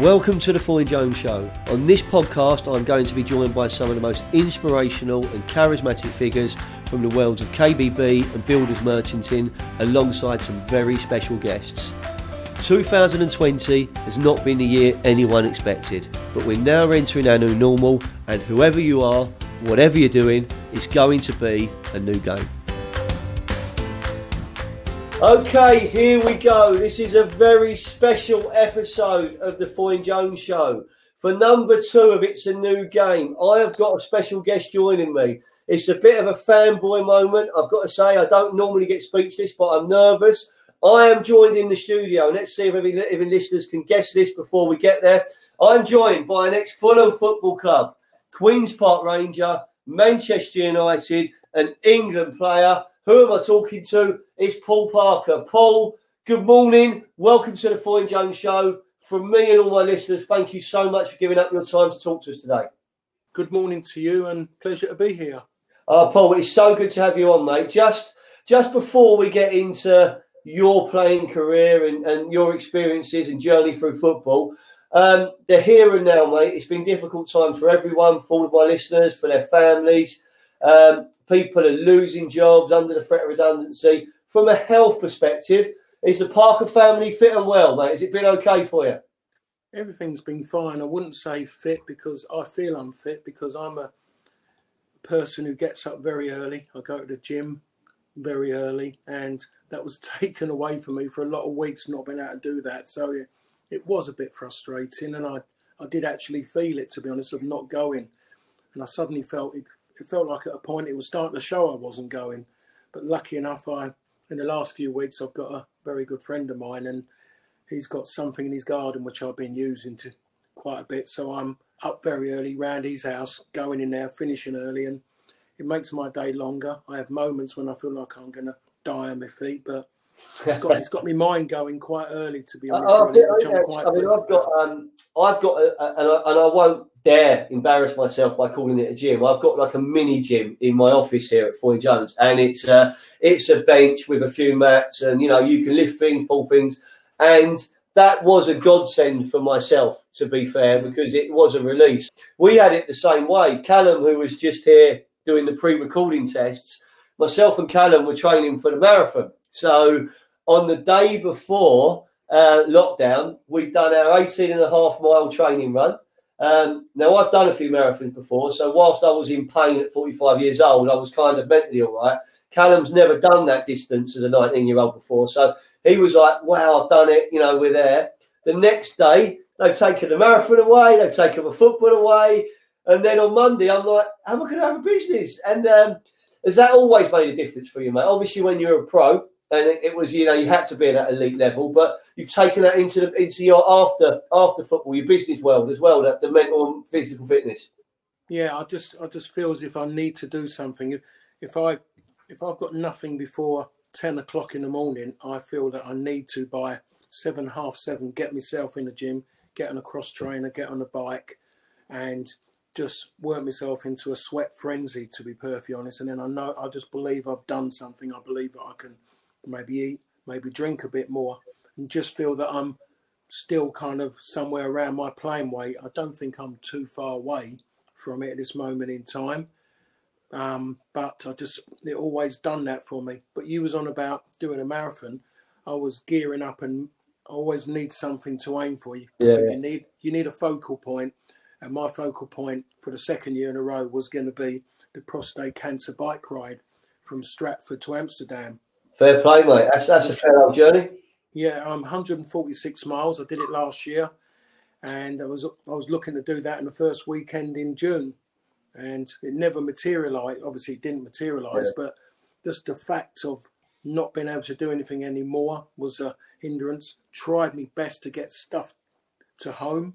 Welcome to the Foyne Jones Show. On this podcast, I'm going to be joined by some of the most inspirational and charismatic figures from the worlds of KBB and builders merchanting, alongside some very special guests. 2020 has not been the year anyone expected, but we're now entering our new normal, and whoever you are, whatever you're doing, it's going to be a new game. Okay, here we go. This is a very special episode of the Foyne Jones Show. For number two of It's a New Game, I have got a special guest joining me. It's a bit of a fanboy moment. I've got to say, I don't normally get speechless, but I'm nervous. I am joined in the studio. Let's see if any, if any listeners can guess this before we get there. I'm joined by an ex Fulham Football Club, Queen's Park Ranger, Manchester United, an England player. Who am I talking to? It's Paul Parker. Paul, good morning. Welcome to the Foyne Jones Show. From me and all my listeners, thank you so much for giving up your time to talk to us today. Good morning to you and pleasure to be here. Uh, Paul, it's so good to have you on, mate. Just just before we get into your playing career and, and your experiences and journey through football, um, the here and now, mate. It's been difficult times for everyone, for all of my listeners, for their families. Um, people are losing jobs under the threat of redundancy. From a health perspective, is the Parker family fit and well, mate? Has it been okay for you? Everything's been fine. I wouldn't say fit because I feel unfit because I'm a person who gets up very early. I go to the gym very early, and that was taken away from me for a lot of weeks, not being able to do that. So it, it was a bit frustrating, and I, I did actually feel it, to be honest, of not going. And I suddenly felt it, it felt like at a point it was starting to show I wasn't going. But lucky enough, I in the last few weeks I've got a very good friend of mine, and he's got something in his garden which I've been using to quite a bit. So I'm up very early round his house, going in there, finishing early, and it makes my day longer. I have moments when I feel like I'm going to die on my feet, but it's got it's got my mind going quite early, to be honest. Oh, really, yeah, yeah, I'm quite I mean, pleased I've got, um, I've got, a, a, and, I, and I won't dare embarrass myself by calling it a gym. I've got like a mini gym in my office here at Foyne Jones, and it's uh, it's a bench with a few mats, and you know you can lift things, pull things, and that was a godsend for myself, to be fair, because it was a release. We had it the same way. Callum, who was just here doing the pre-recording tests, myself and Callum were training for the marathon. So on the day before uh, lockdown, we'd done our 18 and a half mile training run. Um, now, I've done a few marathons before, so whilst I was in pain at 45 years old, I was kind of mentally all right. Callum's never done that distance as a 19 year old before, so he was like, wow, I've done it, you know, we're there. The next day, they've taken the marathon away, they've taken the football away, and then on Monday, I'm like, how am I going to have a business? And um, has that always made a difference for you, mate? Obviously, when you're a pro, and it, it was, you know, you had to be at that elite level, but you've taken that into the, into your after after football, your business world as well, that the mental and physical fitness. Yeah, I just I just feel as if I need to do something. If, if I if I've got nothing before ten o'clock in the morning, I feel that I need to by seven half seven get myself in the gym, get on a cross trainer, get on a bike, and just work myself into a sweat frenzy. To be perfectly honest, and then I know I just believe I've done something. I believe that I can maybe eat, maybe drink a bit more, and just feel that I'm still kind of somewhere around my playing weight. I don't think I'm too far away from it at this moment in time. Um, but I just it always done that for me. But you was on about doing a marathon. I was gearing up and I always need something to aim for. You, Yeah, yeah. you need you need a focal point, and my focal point for the second year in a row was going to be the prostate cancer bike ride from Stratford to Amsterdam. Fair play, mate. That's that's a fair old journey. Yeah, um, I'm 146 miles. I did it last year, and I was I was looking to do that in the first weekend in June, and it never materialised. Obviously, it didn't materialise, Yeah. but just the fact of not being able to do anything anymore was a hindrance. Tried my best to get stuff to home.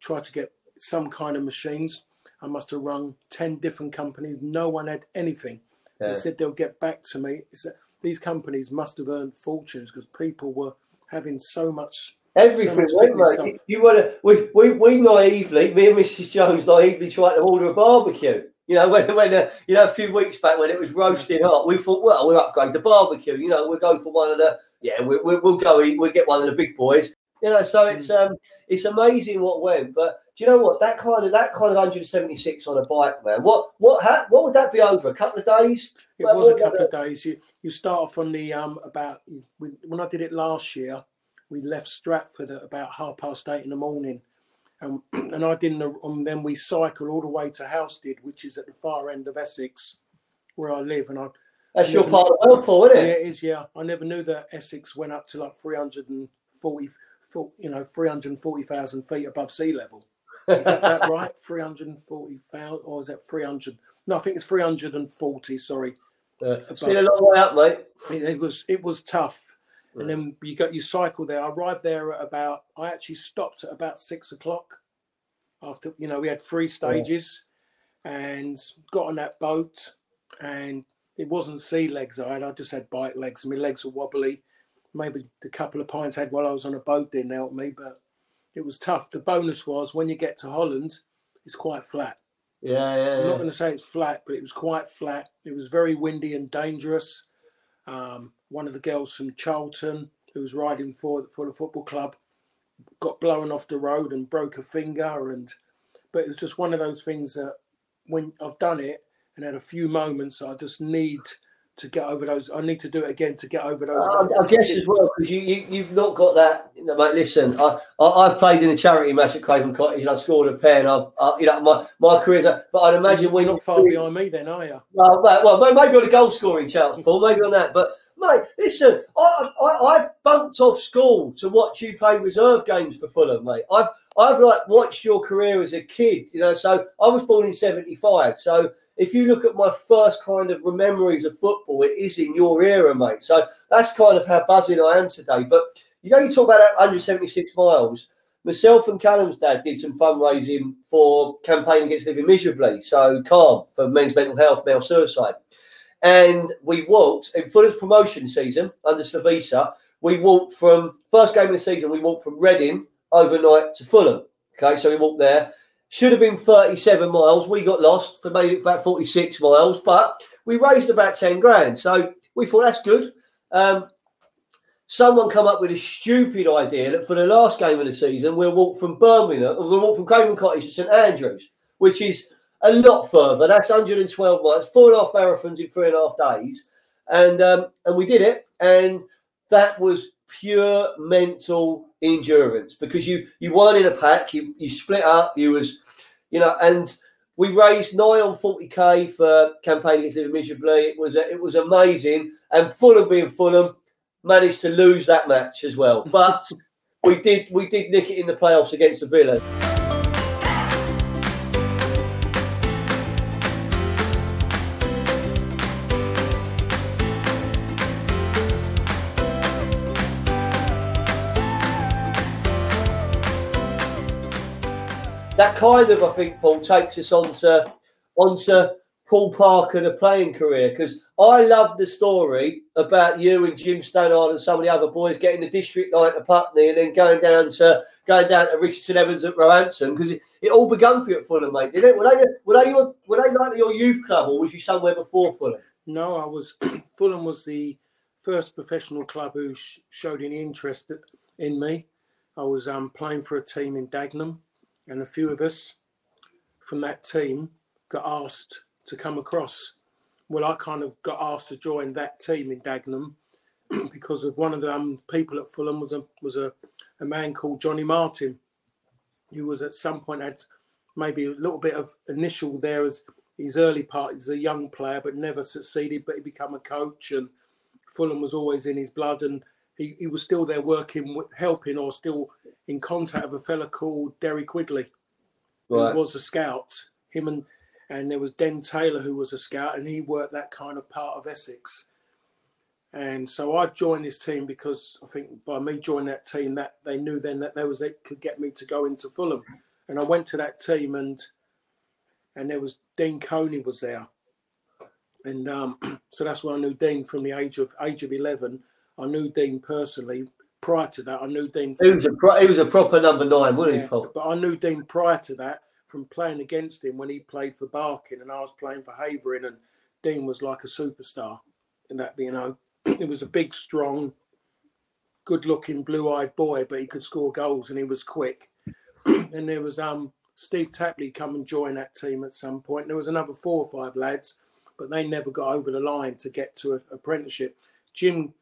Tried to get some kind of machines. I must have rung ten different companies. No one had anything. Yeah. They said they'll get back to me. These companies must have earned fortunes because people were having so much. Everything, So went, mate. stuff. You, wanna, we, we, we naively, me and Mrs. Jones naively tried to order a barbecue. You know, when, when uh, you know, a few weeks back when it was roasting hot, we thought, well, we'll upgrade the barbecue. You know, we'll go for one of the, yeah, we, we, we'll go eat, we'll get one of the big boys. You know, so it's um, it's amazing what went. But you know what? That kind of that kind of 176 on a bike, man. What what ha- what would that be over? A couple of days? It Well, was a couple of days. You you start off on the um about when I did it last year, we left Stratford at about half past eight in the morning, and and I didn't. And then we cycle all the way to Housestead, which is at the far end of Essex, where I live. And I That's your part of Paul, isn't yeah, it? it is. Yeah, I never knew that Essex went up to like three hundred and forty. You know, three hundred forty thousand feet above sea level. Is that, that right? Three hundred forty thousand, or is that three hundred? No, I think it's three hundred and forty. Sorry, Uh, still a long way up, mate. it, it was it was tough and then you got you cycle there i arrived there at about i actually stopped at about six o'clock after you know we had three stages and got on that boat and it wasn't sea legs i had i just had bike legs my legs were wobbly maybe the couple of pints I had while i was on a boat didn't help me but it was tough the bonus was when you get to holland it's quite flat Yeah, yeah, I'm not going to say it's flat, but it was quite flat. It was very windy and dangerous. Um, one of the girls from Charlton, who was riding for for the football club, got blown off the road and broke a finger. And but it was just one of those things that when I've done it and had a few moments, I just need to get over those. I need to do it again to get over those. I, I guess as well because you, you you've not got that. You know, mate, listen, I, I I've played in a charity match at Craven Cottage and I scored a pen. I've I, you know my my career's. But I'd imagine You're when not far behind me, then, are you? Well, well, well, maybe on the goal scoring chance, Paul. Maybe on that. But mate, listen, I, I I bumped off school to watch you play reserve games for Fulham, mate. I've I've like watched your career as a kid, you know. So I was born in '75. So if you look at my first kind of memories of football, it is in your era, mate. So that's kind of how buzzing I am today. But you know, you talk about that 176 miles. Myself and Callum's dad did some fundraising for campaign against living miserably. So calm for men's mental health, male suicide. And we walked in Fulham's promotion season under Slavisa. We walked from first game of the season. We walked from Reading overnight to Fulham. Okay, so we walked there. Should have been 37 miles. We got lost. We made it about 46 miles, but we raised about 10 grand. So we thought that's good. Um, someone come up with a stupid idea that for the last game of the season, we'll walk from Birmingham, we'll walk from Craven Cottage to St Andrews, which is a lot further. That's 112 miles, four and a half marathons in three and a half days. And um, and we did it. And that was pure mental endurance because you you weren't in a pack, you you split up, you was, you know, and we raised nigh on 40k for campaign against living miserably. It was it was amazing. And Fulham being Fulham, managed to lose that match as well. But we did we did nick it in the playoffs against the Villa. That kind of, I think, Paul takes us onto onto Paul Parker, the playing career, because I love the story about you and Jim Stannard and some of the other boys getting the district line to Putney and then going down to going down to Richardson Evans at Roehampton because it, it all begun for you at Fulham, mate, didn't it? Were they were they your, were they like your youth club or was you somewhere before Fulham? No, I was. Fulham was the first professional club who sh- showed any interest in me. I was um, playing for a team in Dagenham, and a few of us from that team got asked to come across. Well, I kind of got asked to join that team in Dagenham because of one of the um, people at Fulham was a was a, a man called Johnny Martin, who was at some point had maybe a little bit of initial there as his early part as a young player, but never succeeded. But he became a coach, and Fulham was always in his blood, and he, he was still there working, helping, or still in contact with a fella called Derry Quigley, Right. who was a scout. Him and and there was Den Taylor, who was a scout, and he worked that kind of part of Essex. And so I joined this team because I think by me joining that team, that they knew then that there was they could get me to go into Fulham, and I went to that team and and there was Dean Coney was there, and um, so that's where I knew Dean from the age of age of eleven. I knew Dean personally. Prior to that, I knew Dean. He was a pro- he was a proper number nine, wasn't Yeah, he, Paul? but I knew Dean prior to that from playing against him when he played for Barking and I was playing for Havering, and Dean was like a superstar in that. You know, it was a big, strong, good-looking, blue-eyed boy, but he could score goals and he was quick. and there was um Steve Tapley come and join that team at some point. There was another four or five lads, but they never got over the line to get to an apprenticeship. Jim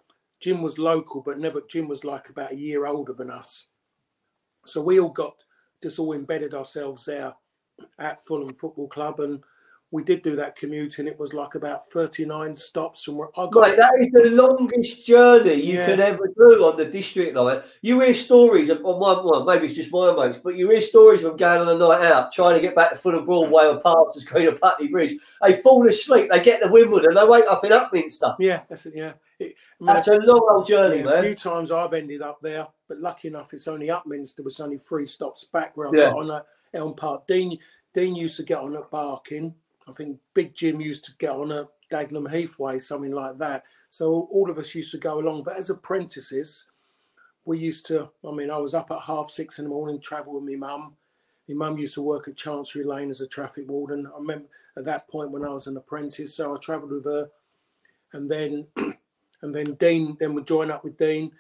Jim was local, but never Jim was like about a year older than us. So we all got just all embedded ourselves there at Fulham Football Club, and we did do that commute, and it was like about 39 stops. And I got, Right, that is the longest journey you Yeah. could ever do on the district line. You hear stories of, on one, well, maybe it's just my mates, but you hear stories of going on a night out, trying to get back to Fulham Broadway or past the Green of Putney Bridge. They fall asleep, they get to Wimbledon, and they wake up in Upminster. yeah, that's it. Yeah, it, I mean, That's mm. a long old journey, Yeah, a few times I've ended up there, but lucky enough, it's only Upminster. Was only three stops back where I Yeah. got on at Elm Park. Dean Dean used to get on at Barking. I think Big Jim used to get on at Dagenham Heathway, something like that. So all of us used to go along. But as apprentices, we used to. I mean, I was up at half six in the morning, travel with my mum. My mum used to work at Chancery Lane as a traffic warden. I remember at that point when I was an apprentice, so I travelled with her, and then and then Dean then would join up with Dean.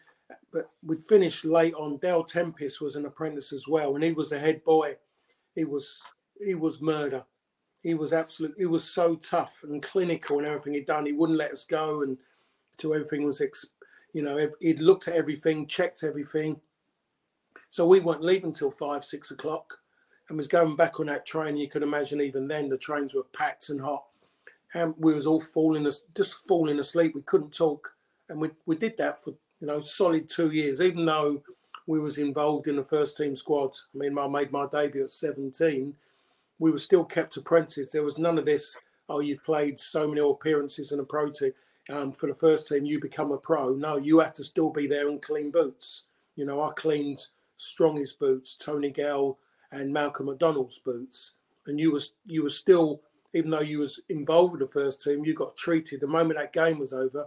But we'd finish late on. Dale Tempest was an apprentice as well, and he was the head boy. He was he was murder. He was absolute. He was so tough and clinical and everything he'd done. He wouldn't let us go and till everything was, ex, you know, he'd looked at everything, checked everything. So we weren't leaving till five, six o'clock, and was going back on that train. You could imagine even then the trains were packed and hot, and we was all falling, just falling asleep. We couldn't talk, and we we did that for you know solid two years, even though we was involved in the first team squad. I mean, I made my debut at 17. We were still kept apprentices. There was none of this. Oh, you've played so many appearances in a pro team. Um, for the first team, you become a pro. No, you have to still be there and clean boots. You know, I cleaned Strong's boots, Tony Gale, and Malcolm McDonald's boots. And you was you was still, even though you was involved with the first team, you got treated. The moment that game was over,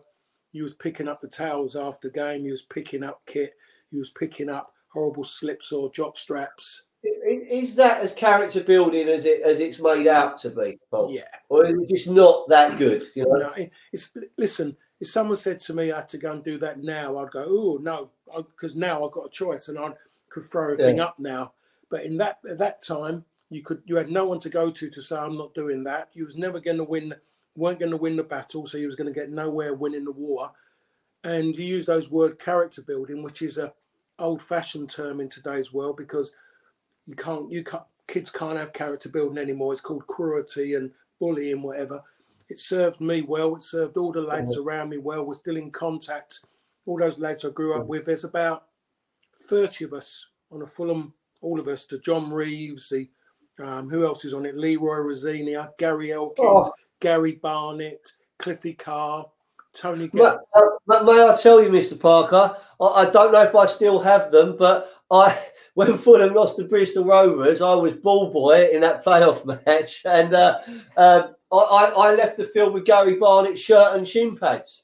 you was picking up the towels after the game. You was picking up kit. You was picking up horrible slips or jock straps. Is that as character building as it as it's made out to be, Paul? Yeah. Or is it just not that good? You know? It's listen. If someone said to me I had to go and do that now, I'd go, oh no, because now I've got a choice and I could throw everything up now. But in that at that time, you could you had no one to go to to say I'm not doing that. You was never going to win, weren't going to win the battle, so you was going to get nowhere winning the war. And you use those word character building, which is a old-fashioned term in today's world because you can't you can't kids can't have character building anymore. It's called cruelty and bullying, whatever it served me well. It served all the lads mm-hmm. around me well. We're still in contact. All those lads I grew up mm-hmm. with. There's about 30 of us on a Fulham, all of us, the John Reeves, the um, who else is on it? Leroy Rosenior, Gary Elkins, Oh. Gary Barnett, Cliffy Carr, Tony May, uh, may I tell you, Mr. Parker, I, I don't know if I still have them, but I when Fulham lost to Bristol Rovers, I was ball boy in that playoff match, and uh, um, I, I, I left the field with Gary Barnett's shirt and shin pads.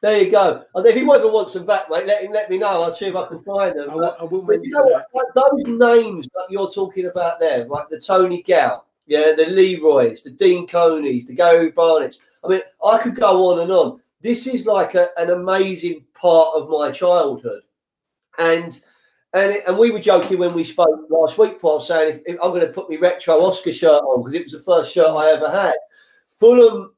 There you go. If you ever want some back, mate, let him let me know. I'll see if I can find them. I, But- I will But you know what? Like those names that you're talking about there, like the Tony Gale, yeah, the Leroys, the Dean Coneys, the Gary Barnetts. I mean, I could go on and on. This is like a, an amazing part of my childhood, and and it, and we were joking when we spoke last week, Paul, saying if, if I'm going to put my retro Oscar shirt on because it was the first shirt I ever had. Fulham.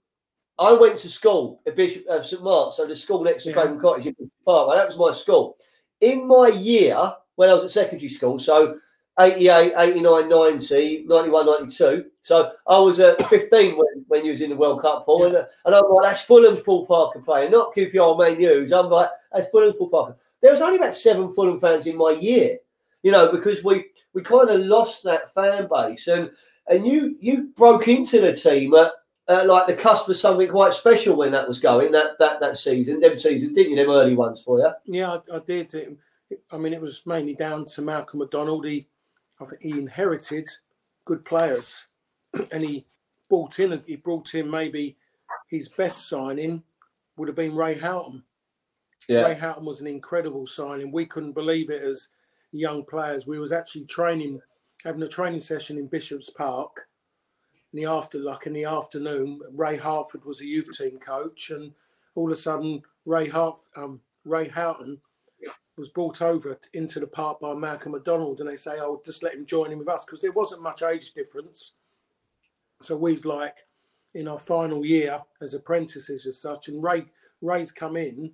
I went to school at Bishop of St Mark's, so the school next to Yeah. Craven Cottage in Bishop Park. That was my school in my year when I was at secondary school, so 88, 89, 90, 91, 92. So I was uh, 15 when, when you was in the World Cup, Paul. And, uh, and I'm like, that's Fulham's Paul Parker playing, not QPR main news. I'm like, that's Fulham's Paul Parker. There was only about seven Fulham fans in my year, you know, because we we kind of lost that fan base. And and you you broke into the team at, uh, like the cusp of something quite special when that was going, that that that season, them seasons, didn't you? Them early ones for you. Yeah, I, I did. It, I mean, it was mainly down to Malcolm McDonald. He, I think he inherited good players, and he brought in. He brought in maybe his best signing would have been Ray Houghton. Yeah. Ray Houghton was an incredible signing. We couldn't believe it as young players. We was actually training, having a training session in Bishop's Park. In the after, like in the afternoon, Ray Harford was a youth team coach, and all of a sudden, Ray Hart, um, Ray Houghton was brought over into the park by Malcolm McDonald, and they say, "Oh, just let him join in with us," because there wasn't much age difference. So we was like in our final year as apprentices as such, and Ray Ray's come in,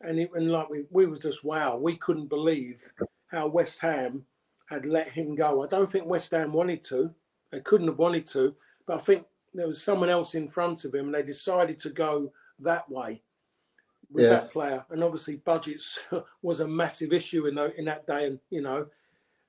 and it, and like we we was just wow, we couldn't believe how West Ham had let him go. I don't think West Ham wanted to, they couldn't have wanted to, but I think there was someone else in front of him, and they decided to go that way with Yeah. that player. And obviously, budgets was a massive issue in tho- in that day, and you know,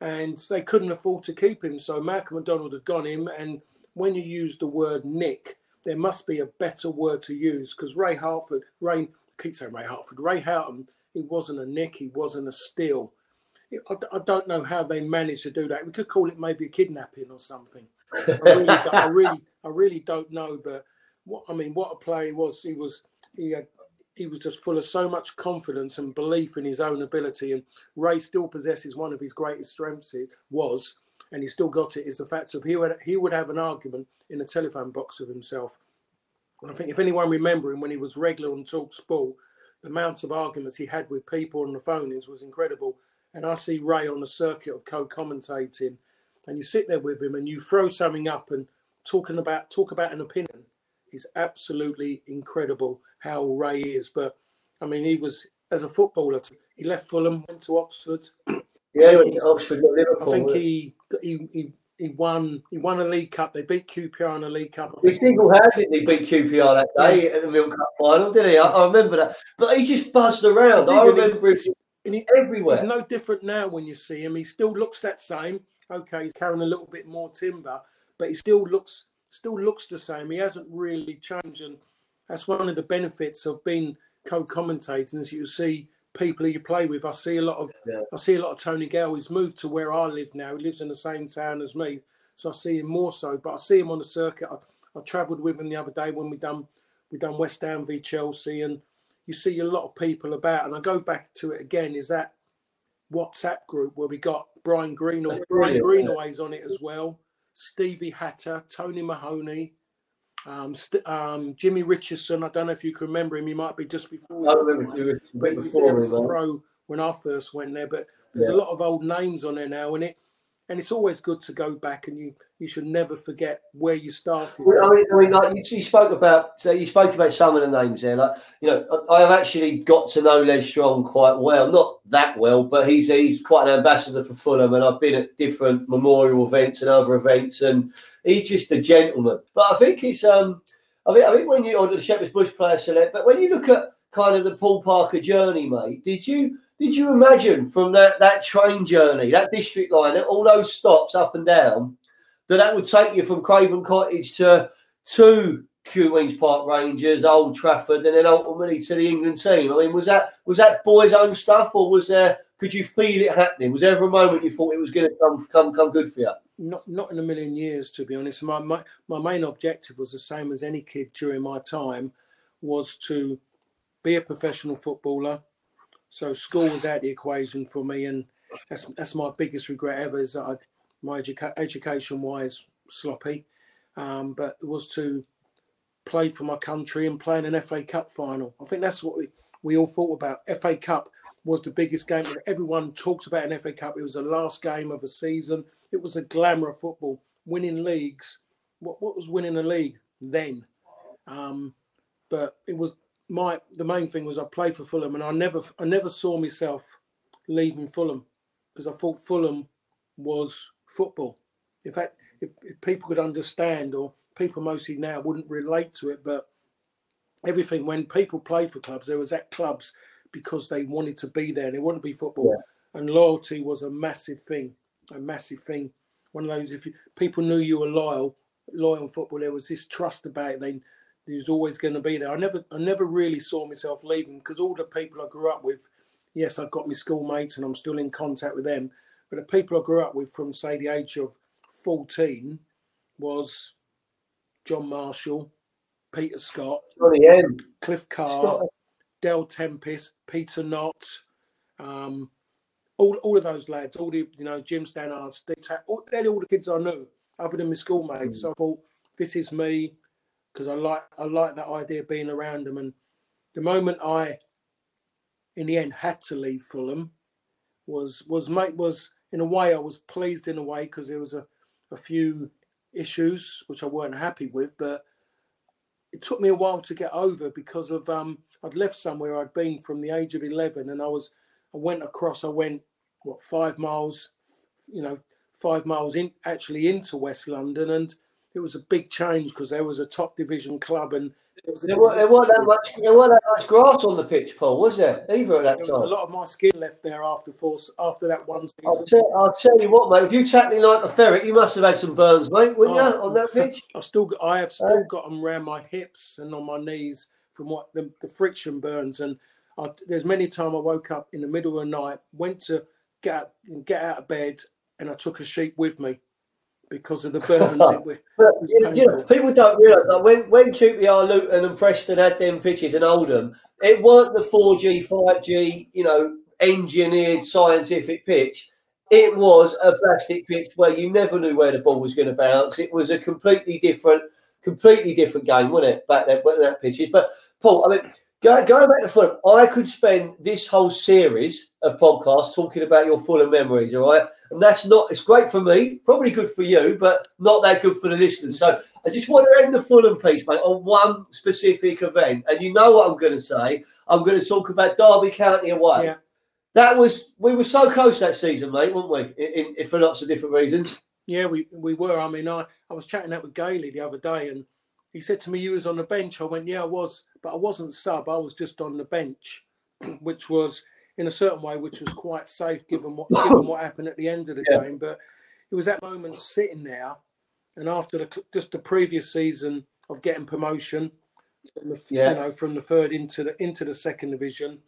and they couldn't afford to keep him. So Malcolm McDonald had gone him, and when you use the word Nick, there must be a better word to use because Ray Harford, Ray, I keep saying Ray Harford, Ray Houghton, he wasn't a Nick, he wasn't a steal. I, I don't know how they managed to do that. We could call it maybe a kidnapping or something. I really, I really, I really don't know. But what I mean, what a player he was. He was, he had, he was just full of so much confidence and belief in his own ability. And Ray still possesses one of his greatest strengths. It was, and he still got it. Is the fact of he would he would have an argument in a telephone box with himself. And I think if anyone remember him when he was regular on Talk Sport, the amount of arguments he had with people on the phone was incredible. And I see Ray on the circuit of co-commentating, and you sit there with him and you throw something up and talking about talk about an opinion. is absolutely incredible how Ray is. But I mean, he was as a footballer. He left Fulham, went to Oxford. Yeah, he went to Oxford, got I think he he he, he won he won a League Cup. They beat QPR in the League Cup. I He single-handedly beat QPR that day at the Milk Cup final, didn't he? I, I remember that. But he just buzzed around. I he? remember he- everywhere. He's no different now when you see him. He still looks that same. Okay, he's carrying a little bit more timber, but he still looks still looks the same. He hasn't really changed, and that's one of the benefits of being co-commentating. Is you see people who you play with. I see a lot of Yeah. I see a lot of Tony Gale. He's moved to where I live now. He lives in the same town as me, so I see him more so. But I see him on the circuit. I, I travelled with him the other day when we done we done West Ham v Chelsea, and you see a lot of people about. And I go back to it again. Is that WhatsApp group where we got Brian Greenaway, Brian Greenaway's on it as well. Stevie Hatter, Tony Mahoney, um, St- um, Jimmy Richardson. I don't know if you can remember him. He might be just before. I remember time but he was before there as a pro when I first went there. But there's a lot of old names on there now, and it and it's always good to go back and you you should never forget where you started. Well, I mean, I mean, like you, you spoke about, so you spoke about some of the names there. Like, you know, I, have actually got to know Les Strong quite well, not that well, but he's he's quite an ambassador for Fulham, and I've been at different memorial events and other events, and he's just a gentleman. But I think it's, um, I mean, I think when you or the Shepherd's Bush player select, but when you look at kind of the Paul Parker journey, mate, did you? Did you imagine from that, that train journey, that district line, all those stops up and down, that that would take you from Craven Cottage to to Queens Park Rangers, Old Trafford, and then ultimately to the England team. I mean, was that was that boys' own stuff, or was there? Could you feel it happening? Was there ever a moment you thought it was going to come come come good for you? not not in a million years to be honest my, my my main objective was the same as any kid during my time was to be a professional footballer so school was out the equation for me and that's that's my biggest regret ever is that I, my educa- education wise sloppy. Um, but it was to play for my country and play in an FA Cup final. I think that's what we, we all thought about. FA Cup was the biggest game everyone talked about in FA Cup. It was the last game of a season. It was a glamour of football. Winning leagues, what what was winning a league then? Um, but it was my the main thing was I played for Fulham, and I never I never saw myself leaving Fulham because I thought Fulham was football. In fact, if, if people could understand, or people mostly now wouldn't relate to it, but everything when people play for clubs, there was at clubs because they wanted to be there. They wanted to be football, and loyalty was a massive thing a massive thing. One of those, if you, people knew you were loyal, loyal in football, there was this trust about it. They, they was always going to be there. I never, I never really saw myself leaving because all the people I grew up with, yes, I've got my schoolmates and I'm still in contact with them. But the people I grew up with from say the age of 14 was John Marshall, Peter Scott, Cliff Carr, Scott, Del Tempest, Peter Knott, um, all, all of those lads, all the you know Jim Stannard, Ta- all, they're all the kids I knew, other than my schoolmates. So I thought this is me because I like I like that idea of being around them. And the moment I, in the end, had to leave Fulham, was was mate was in a way I was pleased in a way because there was a, a few issues which I weren't happy with, but it took me a while to get over because of um I'd left somewhere I'd been from the age of eleven and I was I went across I went what five miles you know five miles in actually into West London and it was a big change because there was a top division club and there, was there, wasn't that much, there wasn't that much grass on the pitch, Paul, was there? Either at that there time. was a lot of my skin left there after four, after that one season. I'll tell, I'll tell you what, mate. If you tackling like a ferret, you must have had some burns, mate, wouldn't Oh. you, on that pitch? I've still got, I have still got them around my hips and on my knees from what the, the friction burns. And I, there's many times I woke up in the middle of the night, went to get out, get out of bed, and I took a sheet with me because of the burns. it, was you know, you know, painful. people don't realise like when when QPR, Luton, and Preston had them pitches and Oldham, it weren't the four G, five G, you know, engineered scientific pitch. It was a plastic pitch where you never knew where the ball was going to bounce. It was a completely different, completely different game, wasn't it? Back then, when that pitches. But Paul, I mean, go, going back to Fulham, I could spend this whole series of podcasts talking about your Fulham memories. All right, and that's not. It's great for me, probably good for you, but not that good for the listeners. So I just want to end the Fulham piece, mate, on one specific event. And you know what I'm going to say. I'm going to talk about Derby County away. Yeah. That was we were so close that season, mate, weren't we? In, in, for lots of different reasons. Yeah, we, we were. I mean, I, I was chatting that with Gailey the other day, and he said to me, "You was on the bench." I went, "Yeah, I was, but I wasn't sub. I was just on the bench, which was in a certain way, which was quite safe given what given what happened at the end of the Yeah. game. But it was that moment sitting there, and after the just the previous season of getting promotion, from the, Yeah. you know, from the third into the into the second division,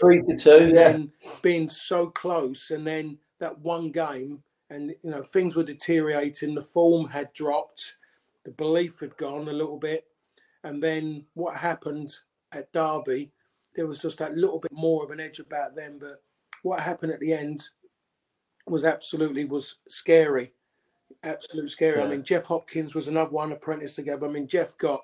Three to two, and yeah. then being so close, and then that one game, and you know things were deteriorating. The form had dropped, the belief had gone a little bit, and then what happened at Derby, there was just that little bit more of an edge about them. But what happened at the end was absolutely was scary, absolute scary. I mean, Jeff Hopkins was another one apprentice together. I mean, Jeff got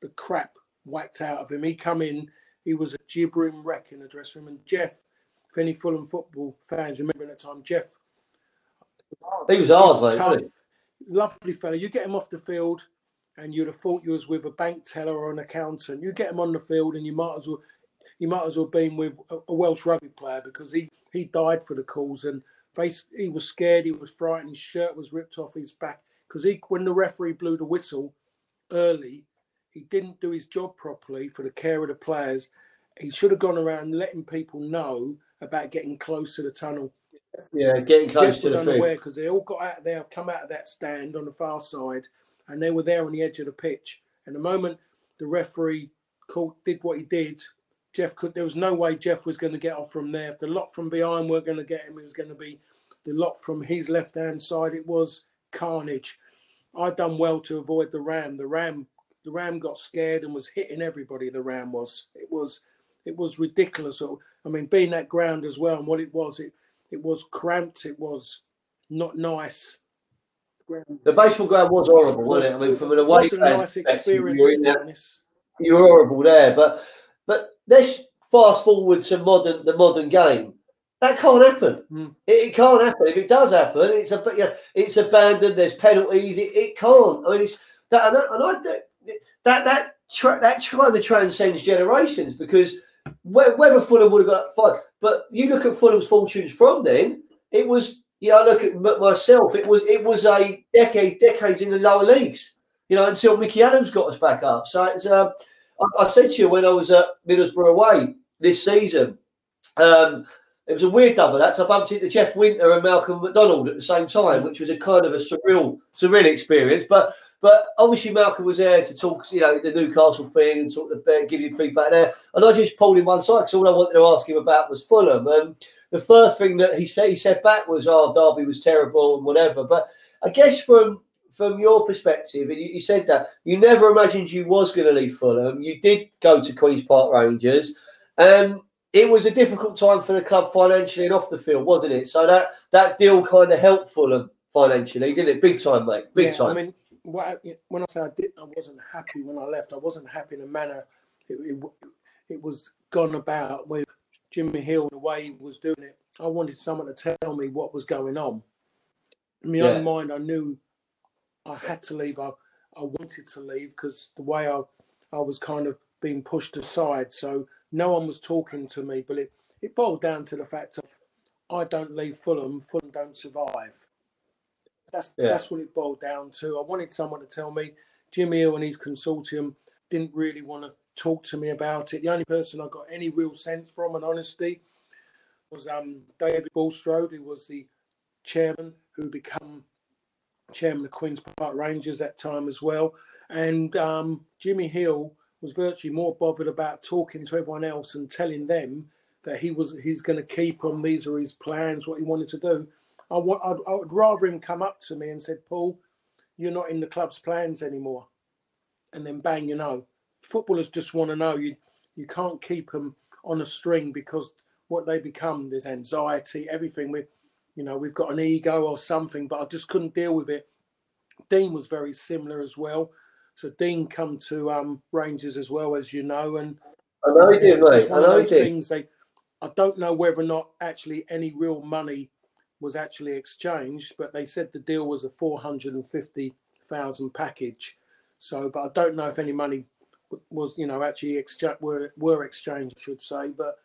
the crap whacked out of him. He come in, he was a gibbering wreck in the dressing room. And Jeff, if any Fulham football fans remember at the time, Jeff He was hard, was tough, wasn't lovely fella. You get him off the field, and you'd have thought you was with a bank teller or an accountant. You get him on the field, and you might as well, you might as well been with a, Welsh rugby player because he he died for the cause and he was scared, he was frightened, his shirt was ripped off his back because he when the referee blew the whistle early, he didn't do his job properly for the care of the players. He should have gone around letting people know about getting close to the tunnel. Yeah, getting close Jeff to was the unaware because they all got out there, come out of that stand on the far side, and they were there on the edge of the pitch. And the moment the referee called, did what he did, Jeff could. There was no way Jeff was going to get off from there. If the lot from behind weren't going to get him, it was going to be the lot from his left hand side. It was carnage. I done well to avoid the ram. The ram, the ram got scared and was hitting everybody. The ram was. It was. It was ridiculous. I mean, being that ground as well, and what it was, it it was cramped. It was not nice. The baseball ground was horrible, wasn't it? I mean, from an away fan nice experience. you're in to be there honest. you're horrible there. But but let's fast forward to modern the modern game. That can't happen. Hmm. It, it can't happen. If it does happen, it's a you know, it's abandoned. There's penalties. It, it can't. I mean, it's that and, that, and I that that tra- that kind of transcends generations because whe- whether Fulham would have got five, but you look at Fulham's fortunes from then. It was yeah. I look at myself. It was it was a decade decades in the lower leagues. You know, until Mickey Adams got us back up. So it's um, I, I said to you when I was at Middlesbrough away this season. Um, it was a weird double act. I bumped into Jeff Winter and Malcolm McDonald at the same time, which was a kind of a surreal, surreal experience. But but obviously Malcolm was there to talk, you know, the Newcastle thing and sort of uh, give you feedback there. And I just pulled him one side because all I wanted to ask him about was Fulham. And the first thing that he said, he said back was, "Oh, Derby was terrible and whatever." But I guess from from your perspective, and you, you said that you never imagined you was going to leave Fulham. You did go to Queens Park Rangers, and it was a difficult time for the club financially and off the field, wasn't it? So that that deal kind of helped Fulham financially, didn't it? Big time, mate. Big Yeah, time. I mean, what I, when I say I did, I wasn't happy when I left. I wasn't happy in the manner it, it, it was gone about with Jimmy Hill the way he was doing it. I wanted someone to tell me what was going on. In my Yeah. own mind, I knew I had to leave. I, I wanted to leave because the way I, I was kind of being pushed aside. So no one was talking to me. But it, it boiled down to the fact of I don't leave Fulham, Fulham don't survive. That's Yeah. that's what it boiled down to. I wanted someone to tell me Jimmy Hill and his consortium didn't really want to talk to me about it. The only person I got any real sense from and honesty was um, David Bulstrode, who was the chairman who became chairman of Queens Park Rangers at that time as well. And um, Jimmy Hill was virtually more bothered about talking to everyone else and telling them that he was he's going to keep them. These are his plans, what he wanted to do. I, wa- I'd, I would rather him come up to me and said, "Paul, you're not in the club's plans anymore," and then bang, you know, footballers just want to know you. You can't keep them on a string because what they become there's anxiety, everything. We, you know, we've got an ego or something, but I just couldn't deal with it. Dean was very similar as well. So Dean come to um, Rangers as well, as you know, and I know he did, mate. I know he did. things they. I don't know whether or not actually any real money was actually exchanged, but they said the deal was a four hundred and fifty thousand package. So, but I don't know if any money was, you know, actually exchange were were exchanged, I should say. But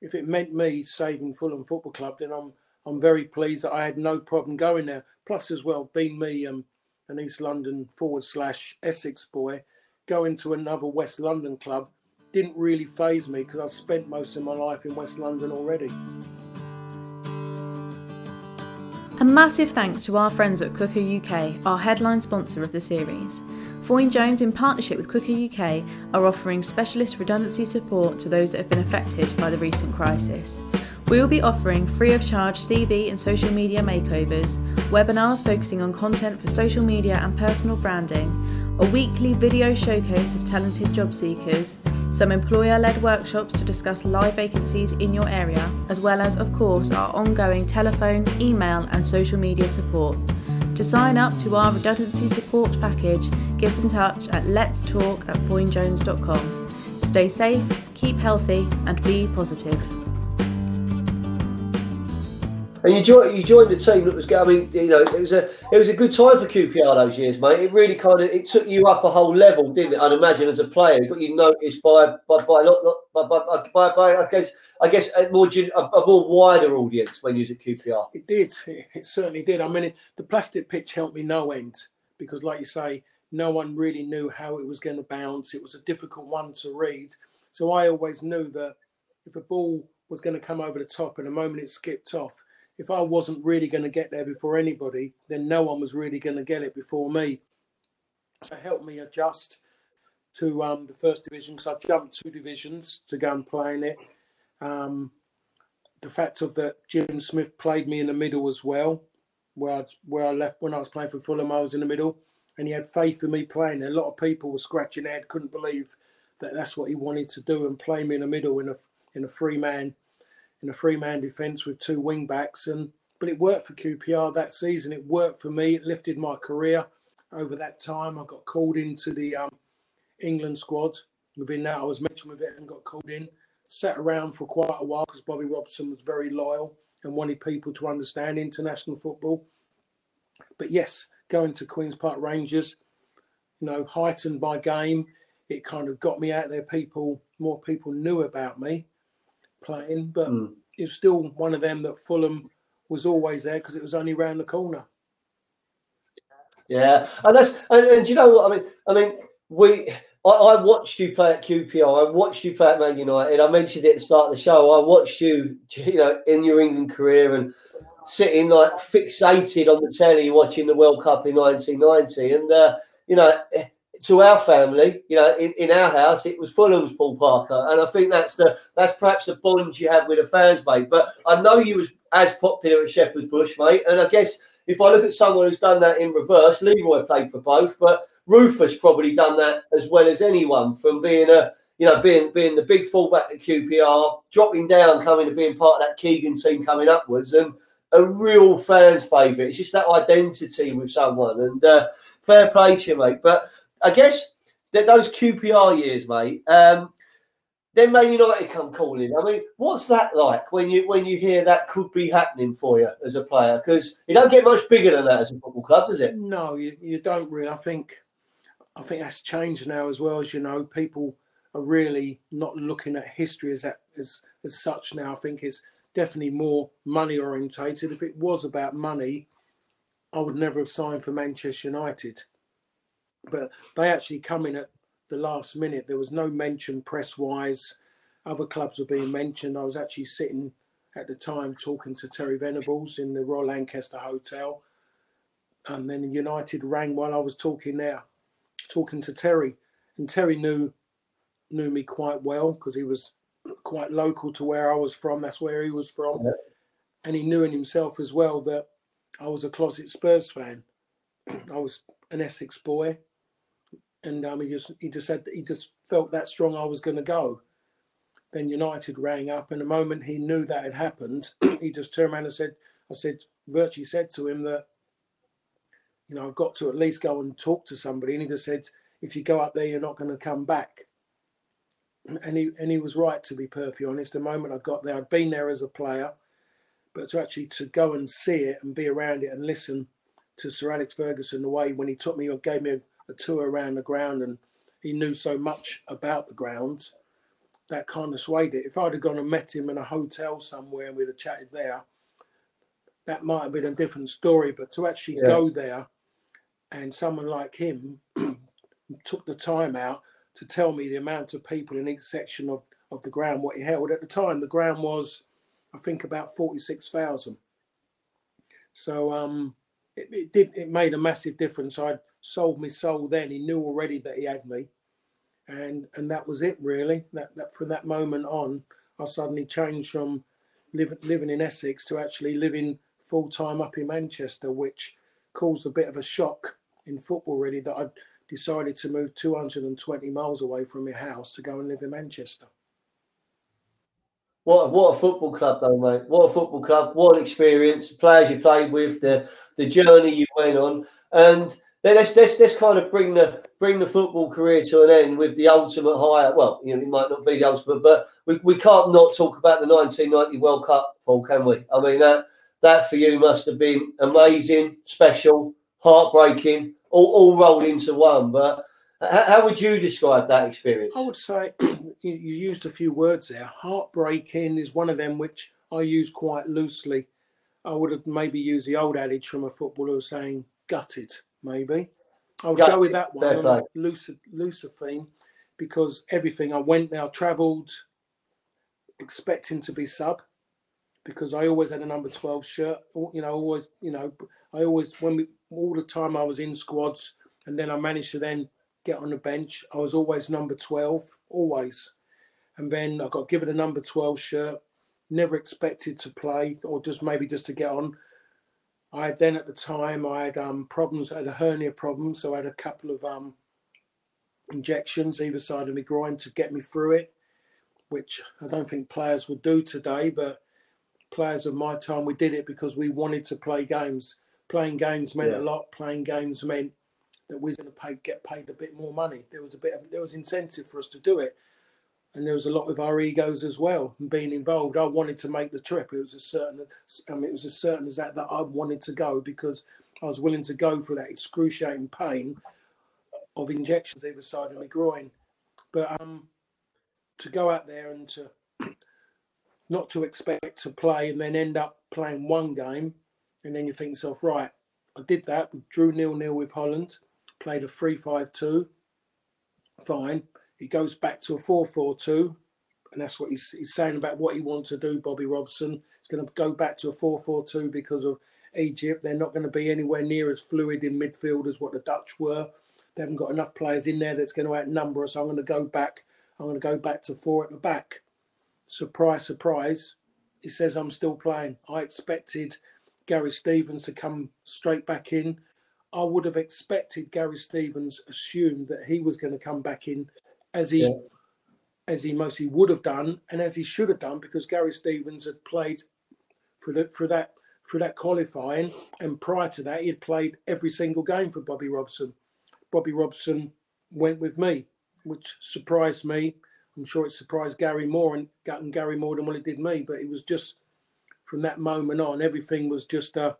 if it meant me saving Fulham Football Club, then I'm I'm very pleased that I had no problem going there. Plus, as well, being me, um, an East London forward slash Essex boy, going to another West London club didn't really phase me because I've spent most of my life in West London already. A massive thanks to our friends at Cooker UK, our headline sponsor of the series. Foyne Jones, in partnership with Cooker UK, are offering specialist redundancy support to those that have been affected by the recent crisis. We will be offering free of charge CV and social media makeovers, webinars focusing on content for social media and personal branding, a weekly video showcase of talented job seekers, some employer led workshops to discuss live vacancies in your area, as well as, of course, our ongoing telephone, email, and social media support. To sign up to our redundancy support package, get in touch at let's talk at foynejones.com. Stay safe, keep healthy, and be positive. And you joined, you joined a team that was going. I mean, you know, it was a it was a good time for QPR those years, mate. It really kind of it took you up a whole level, didn't it? I'd imagine as a player, it got you noticed by by by not, by, by, by, by I guess I guess a more a, a more wider audience when you was at QPR. It did. It, it certainly did. I mean, it, the plastic pitch helped me no end because, like you say, no one really knew how it was going to bounce. It was a difficult one to read. So I always knew that if a ball was going to come over the top and the moment it skipped off, if I wasn't really going to get there before anybody, then no one was really going to get it before me. So helped me adjust to um, the first division because I jumped two divisions to go and play in it. Um, the fact of that Jim Smith played me in the middle as well, where I, where I left when I was playing for Fulham, I was in the middle, and he had faith in me playing. A lot of people were scratching their head, couldn't believe that that's what he wanted to do and play me in the middle in a in a free man in a free man defence with two wing backs. And but it worked for QPR that season. It worked for me. It lifted my career over that time. I got called into the um, England squad. Within that, I was mentioned with it and got called in. Sat around for quite a while because Bobby Robson was very loyal and wanted people to understand international football. But yes, going to Queens Park Rangers, you know, heightened my game. It kind of got me out there. People, more people knew about me playing, but Mm. it was still one of them that Fulham was always there because it was only round the corner. Yeah, and that's and, and do you know what I mean? I mean, we I, I watched you play at QPR. I watched you play at Man United. I mentioned it at the start of the show. I watched you, you know, in your England career and sitting like fixated on the telly watching the World Cup in 1990. And uh, you know, to our family, you know, in, in our house, it was Fulham's Paul Parker, and I think that's the that's perhaps the bond you have with the fans, mate. But I know you was as popular at Shepherd's Bush, mate, and I guess if I look at someone who's done that in reverse, Leroy played for both, but Rufus probably done that as well as anyone from being a you know being being the big fullback at QPR, dropping down, coming to being part of that Keegan team coming upwards, and a real fans' favourite. It's just that identity with someone, and uh, fair play to you, mate. But I guess that those QPR years, mate. Um, then Man United come calling. I mean, what's that like when you when you hear that could be happening for you as a player? Because you don't get much bigger than that as a football club, does it? No, you, you don't really. I think I think that's changed now as well as you know. People are really not looking at history as that as as such now. I think it's definitely more money orientated. If it was about money, I would never have signed for Manchester United. But they actually come in at the last minute. There was no mention press wise. Other clubs were being mentioned. I was actually sitting at the time talking to Terry Venables in the Royal Lancaster Hotel. And then United rang while I was talking there, talking to Terry. And Terry knew knew me quite well because he was quite local to where I was from. That's where he was from. Yeah. And he knew in himself as well that I was a closet Spurs fan. I was an Essex boy and um, he just he just said he just felt that strong I was going to go. Then United rang up, and the moment he knew that had happened, he just turned around and said, "I said virtually said to him that, you know, I've got to at least go and talk to somebody." And he just said, "If you go up there, you're not going to come back." And he and he was right to be perfectly honest. The moment I got there, I'd been there as a player, but to actually to go and see it and be around it and listen to Sir Alex Ferguson the way when he took me or gave me a a tour around the ground and he knew so much about the ground that kind of swayed it. If I'd have gone and met him in a hotel somewhere and we'd have chatted there, that might have been a different story. But to actually yeah. go there and someone like him took the time out to tell me the amount of people in each section of, of the ground, what he held. At the time, the ground was, I think, about 46,000. So um, it, it, did, it made a massive difference. I'd sold me soul then. He knew already that he had me, and and that was it really. That that from that moment on, I suddenly changed from living living in Essex to actually living full time up in Manchester, which caused a bit of a shock in football. Really, that I decided to move 220 miles away from my house to go and live in Manchester. What what a football club though, mate! What a football club! What an experience! The players you played with, the the journey you went on, and let's let's let's kind of bring the bring the football career to an end with the ultimate high. Well, you know, it might not be the ultimate, but we, we can't not talk about the 1990 World Cup, Paul, can we? I mean that that for you must have been amazing, special, heartbreaking, all, all rolled into one. But how, how would you describe that experience? I would say you, you used a few words there. Heartbreaking is one of them which I use quite loosely. I would have maybe used the old adage from a footballer saying gutted maybe. I would go with that one on looser, looser theme because everything I went there, I travelled expecting to be sub because I always had a number 12 shirt. You know, always, you know, I always, when we, all the time I was in squads and then I managed to then get on the bench, I was always number 12, always. And then I got given a number 12 shirt, never expected to play or just maybe just to get on. I then at the time I had um, problems, I had a hernia problem, so I had a couple of um, injections either side of my groin to get me through it, which I don't think players would do today. But players of my time, we did it because we wanted to play games. Playing games meant yeah. a lot. Playing games meant that we was going to pay, get paid a bit more money. There was a bit of there was incentive for us to do it and there was a lot with our egos as well and being involved. I wanted to make the trip. It was a certain, I mean, it was as certain as that that I wanted to go because I was willing to go through that excruciating pain of injections either side of my groin. But um, to go out there and to not to expect to play and then end up playing one game, and then you think yourself, right, I did that. Drew nil nil with Holland, played a three five two, fine he goes back to a 4 4 2, and that's what he's, he's saying about what he wants to do, Bobby Robson. He's going to go back to a 4 4 2 because of Egypt. They're not going to be anywhere near as fluid in midfield as what the Dutch were. They haven't got enough players in there that's going to outnumber us. I'm going to go back. I'm going to go back to four at the back. Surprise, surprise. He says I'm still playing. I expected Gary Stevens to come straight back in. I would have expected Gary Stevens assumed that he was going to come back in as he yeah. as he mostly would have done and as he should have done because Gary Stevens had played for the for that for that qualifying and prior to that he had played every single game for Bobby Robson. Bobby Robson went with me, which surprised me. I'm sure it surprised Gary Moore and, and Gary more than what it did me. But it was just from that moment on, everything was just a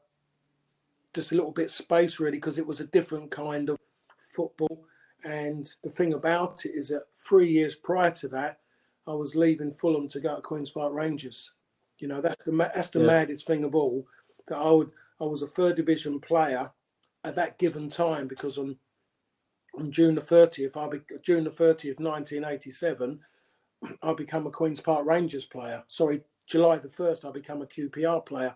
just a little bit space really because it was a different kind of football. And the thing about it is that three years prior to that, I was leaving Fulham to go to Queens Park Rangers. You know, that's the that's the yeah. maddest thing of all. That I would I was a third division player at that given time because on on June the 30th, I be, June the 30th, 1987, I become a Queens Park Rangers player. Sorry, July the 1st, I become a QPR player.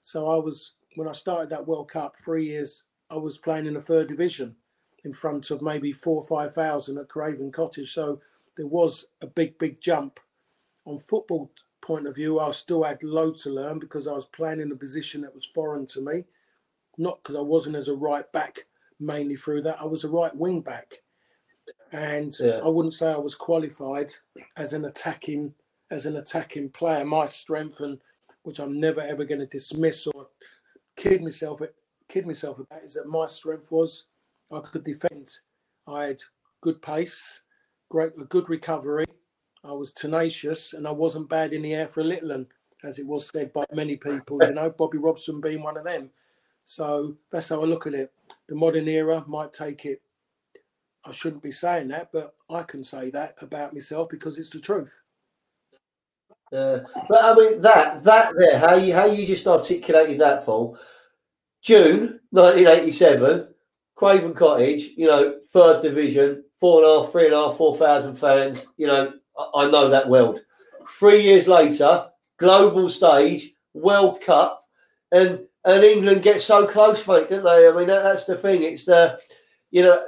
So I was when I started that World Cup three years, I was playing in the third division in front of maybe four or five thousand at Craven Cottage. So there was a big, big jump. On football point of view, I still had loads to learn because I was playing in a position that was foreign to me. Not because I wasn't as a right back mainly through that. I was a right wing back. And yeah. I wouldn't say I was qualified as an attacking as an attacking player. My strength and which I'm never ever going to dismiss or kid myself kid myself about is that my strength was I could defend. I had good pace, great a good recovery. I was tenacious and I wasn't bad in the air for a little and as it was said by many people, you know, Bobby Robson being one of them. So that's how I look at it. The modern era might take it. I shouldn't be saying that, but I can say that about myself because it's the truth. Uh, but I mean that that there, how you how you just articulated that, Paul. June 1987, Craven Cottage, you know, third division, four and a half, three and a half, four thousand fans. You know, I, I know that world. Three years later, global stage, World Cup, and and England get so close, mate, didn't they? I mean, that, that's the thing. It's the, you know,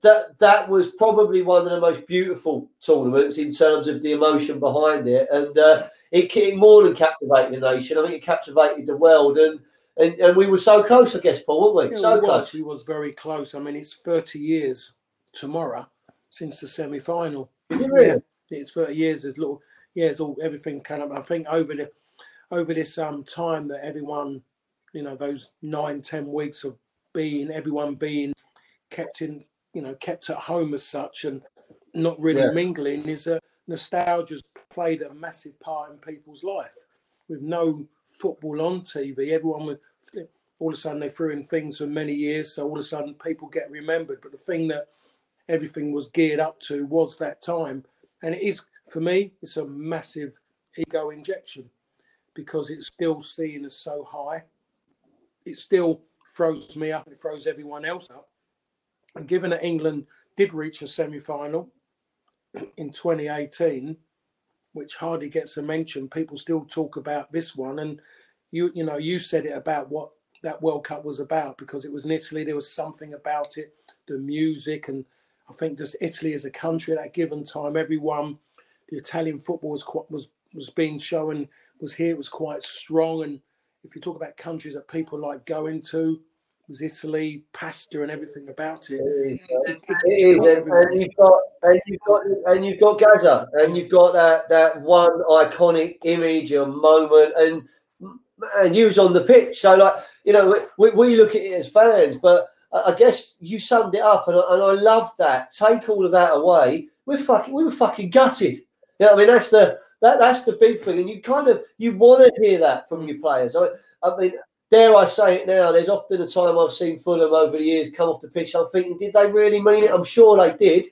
that that was probably one of the most beautiful tournaments in terms of the emotion behind it, and uh, it, it more than captivated the nation. I think it captivated the world, and and, and we were so close, I guess, Paul, weren't we? Yeah, so we close. Was. We was very close. I mean, it's thirty years tomorrow since the semi final. Really? yeah, it's thirty years. There's little, yeah, it's all everything's kind of. I think over the over this um time that everyone, you know, those nine ten weeks of being everyone being kept in you know kept at home as such and not really yeah. mingling is a nostalgia's played a massive part in people's life with no football on tv everyone would all of a sudden they threw in things for many years so all of a sudden people get remembered. But the thing that everything was geared up to was that time. And it is for me it's a massive ego injection because it's still seen as so high. It still throws me up and it throws everyone else up. And given that England did reach a semi final in 2018, which hardly gets a mention, people still talk about this one. And you, you know, you said it about what that World Cup was about because it was in Italy. There was something about it, the music, and I think just Italy as a country at that given time, everyone, the Italian football was was was being shown was here. It was quite strong, and if you talk about countries that people like going to, was Italy, pasta, and everything about it. It is, it is. And, and, you've got and you've got and you've got Gazza, and you've got that that one iconic image, a moment, and and you was on the pitch. So like you know, we, we look at it as fans, but I guess you summed it up, and I, and I love that. Take all of that away, we're fucking we were fucking gutted. Yeah, you know I mean that's the that that's the big thing, and you kind of you want to hear that from your players. I, I mean, dare I say it now, there's often a time I've seen Fulham over the years come off the pitch. I'm thinking, did they really mean it? I'm sure they did,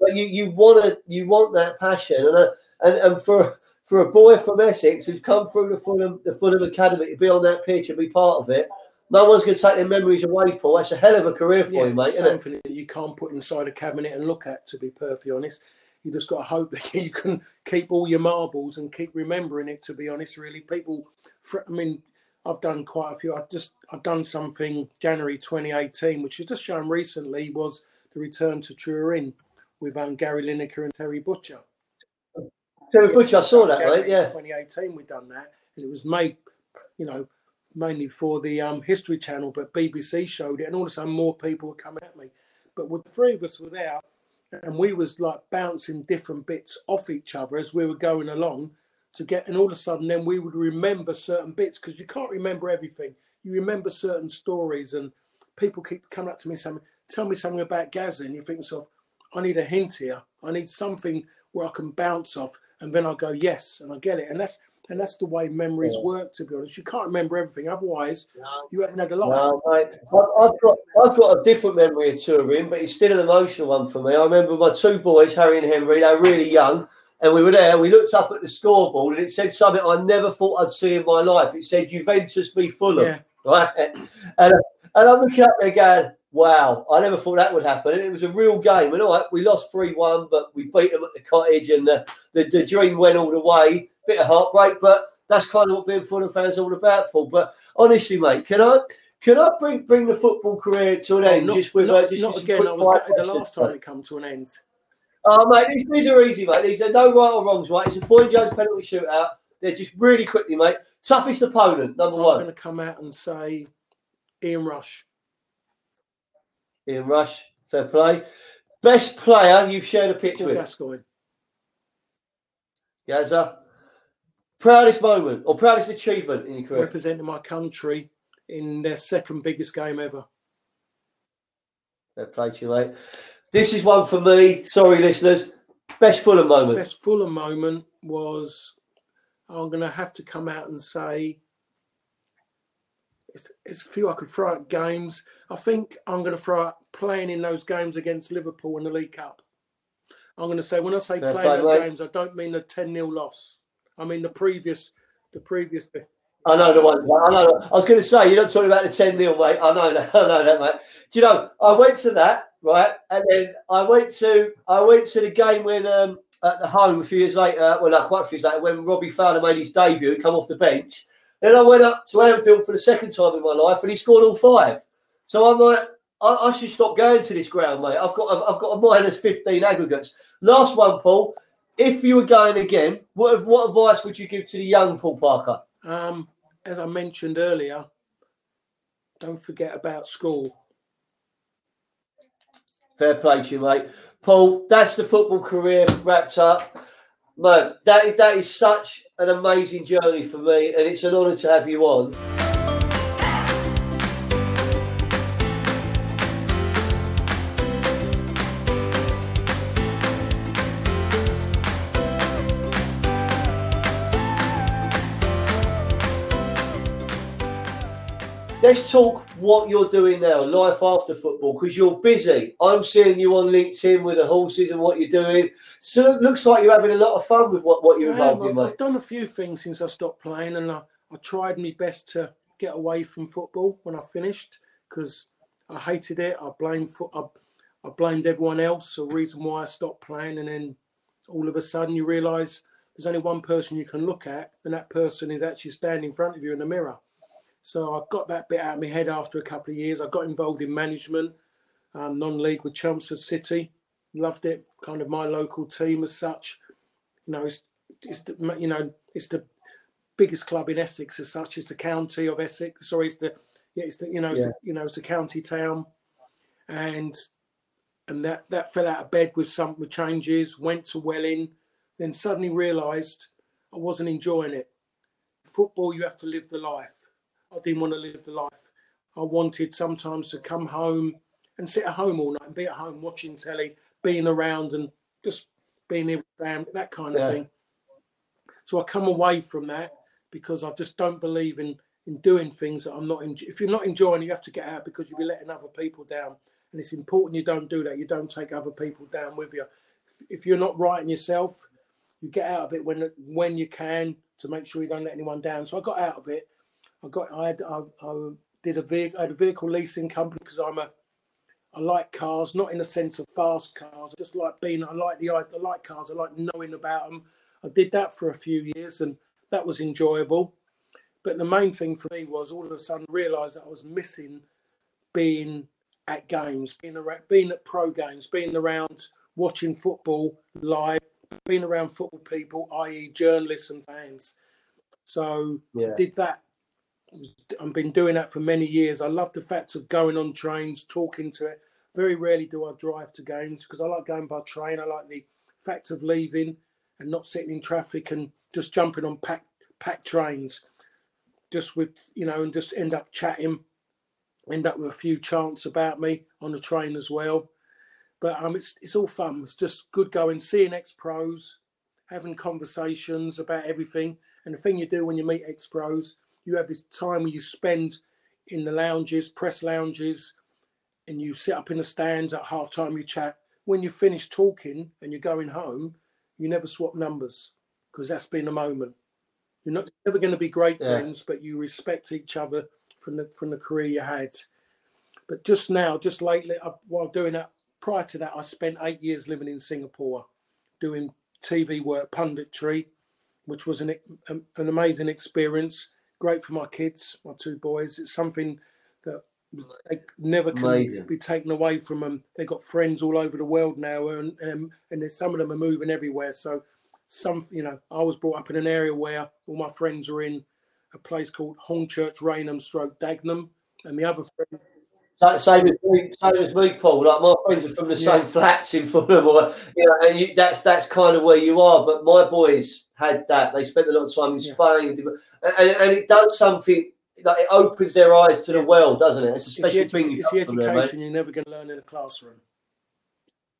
but you you want to you want that passion, and uh, and and for for a boy from Essex who's come through the Fulham the Fulham academy to be on that pitch and be part of it. No one's going to take their memories away, Paul. That's a hell of a career for yeah, you, mate. Something that you can't put inside a cabinet and look at, to be perfectly honest. You just got to hope that you can keep all your marbles and keep remembering it. To be honest, really, people. I mean, I've done quite a few. I've just I've done something January 2018, which has just shown recently was the return to Turin with um, Gary Lineker and Terry Butcher. Terry Butcher, I saw that, January right? Yeah. 2018, we done that, and it was made, you know, mainly for the um, History Channel, but BBC showed it, and all of a sudden more people were coming at me. But with the three of us were there, and we was like bouncing different bits off each other as we were going along to get, and all of a sudden, then we would remember certain bits because you can't remember everything. You remember certain stories, and people keep coming up to me saying, "Tell me something about Gazza," and you think, "So, I need a hint here. I need something where I can bounce off, and then I go yes, and I get it, and that's and that's the way memories Yeah. work. To be honest, you can't remember everything, otherwise you haven't had a life. No, mate. I've, I've got I've got a different memory of Turin, but it's still an emotional one for me. I remember my two boys, Harry and Henry. They were really young, and we were there. We looked up at the scoreboard, and it said something I never thought I'd see in my life. It said Juventus v Fulham, Yeah, right? And and I'm looking up there going, "Wow, I never thought that would happen." And it was a real game, and all right, we lost three one, but we beat them at the cottage, and the, the the dream went all the way. Bit of heartbreak, but that's kind of what being Fulham fans all about, Paul. But honestly, mate, can I can I bring bring the football career to an Oh, end not, just with not, uh, just, not some again. I was the last time it come to an end. Oh, mate, these, these are easy, mate. These are no right or wrongs, right? It's a Boy Jones penalty shootout. They're just really quickly, mate. Toughest opponent, number I'm one. going to come out and say Ian Rush. Ian Rush, fair play. Best player you've shared a pitch Paul with, Gascoigne. Gazza. Proudest moment or proudest achievement in your career? representing my country in their second biggest game ever. Fair play to you, mate. This is one for me. Sorry, listeners. Best Fulham moment. Best Fulham moment was I'm going to have to come out and say it's, it's a few I could throw at games. I think I'm going to throw out playing in those games against Liverpool in the League Cup. I'm going to say when I say playing play, those games, I don't mean the 10 0 loss. I mean the previous, the previous. I know the ones. I know. I was going to say you're not talking about the ten 0 mate. I know that. I know that, mate. Do you know? I went to that right, and then I went to I went to the game when um, at the home a few years later. Well, not quite a few years later, when Robbie Fowler made his debut come off the bench. Then I went up to Anfield for the second time in my life, and he scored all five. So I'm like, I, I should stop going to this ground, mate. I've got I've, I've got a minus fifteen aggregates. Last one, Paul. If you were going again, what what advice would you give to the young Paul Parker? Um, as I mentioned earlier, don't forget about school. Fair play to you, mate. Paul, that's the football career wrapped up. Man, that, that is such an amazing journey for me, and it's an honour to have you on. Let's talk what you're doing now, life after football, because you're busy. I'm seeing you on LinkedIn with the horses and what you're doing. So it looks like you're having a lot of fun with what, what you're involved in. I've done a few things since I stopped playing, and I, I tried my best to get away from football when I finished because I hated it. I blamed fo- I, I blamed everyone else. The reason why I stopped playing, and then all of a sudden you realise there's only one person you can look at, and that person is actually standing in front of you in the mirror. So I got that bit out of my head after a couple of years. I got involved in management, um, non-league with Chelmsford City. Loved it. Kind of my local team as such. You know, it's, it's the, you know it's the biggest club in Essex as such. It's the county of Essex. Sorry, it's the yeah, it's the you know it's Yeah. the, you know it's a county town, and and that that fell out of bed with some with changes. Went to Welling, then suddenly realised I wasn't enjoying it. Football, you have to live the life. I didn't want to live the life. I wanted sometimes to come home and sit at home all night and be at home watching telly, being around and just being here with family, that kind of Yeah. thing. So I come away from that because I just don't believe in in doing things that I'm not. En- if you're not enjoying, you have to get out because you'll be letting other people down. And it's important you don't do that. You don't take other people down with you. If, if you're not right in yourself, you get out of it when when you can to make sure you don't let anyone down. So I got out of it. I got I had I, I did a vehicle I had a vehicle leasing company because I'm a I like cars, not in the sense of fast cars. I just like being I like the I like cars. I like knowing about them. I did that for a few years and that was enjoyable. But the main thing for me was all of a sudden realised that I was missing being at games, being around, being at pro games, being around watching football live, being around football people, i.e., journalists and fans. So Yeah. did that. I've been doing that for many years. I love the fact of going on trains, talking to it. Very rarely do I drive to games because I like going by train. I like the fact of leaving and not sitting in traffic and just jumping on packed packed trains, just with you know, and just end up chatting, end up with a few chants about me on the train as well. But um, it's it's all fun. It's just good going, seeing ex pros, having conversations about everything. And the thing you do when you meet ex pros, you have this time where you spend in the lounges, press lounges, and you sit up in the stands at half time. You chat. When you finish talking and you're going home, you never swap numbers because that's been a moment. You're not never going to be great Yeah. friends, but you respect each other from the from the career you had. But just now, just lately, I, while doing that, prior to that, I spent eight years living in Singapore, doing TV work, punditry, which was an an amazing experience. Great for my kids, my two boys. It's something that they never can Amazing. be taken away from them. They've got friends all over the world now, and um, and there's some of them are moving everywhere. So some, you know, I was brought up in an area where all my friends are in a place called Hornchurch, Rainham, Stroke, Dagenham, and the other friend Same as me, same as me, Paul. Like my friends are from the Yeah. same flats in Fulham, or you know, and you, that's that's kind of where you are. But my boys had that. They spent a lot of time in Yeah. Spain, and, and, and it does something. Like it opens their eyes to the world, doesn't it? It's a it's special edu- thing. You it's the from there, you're never going to learn in a classroom,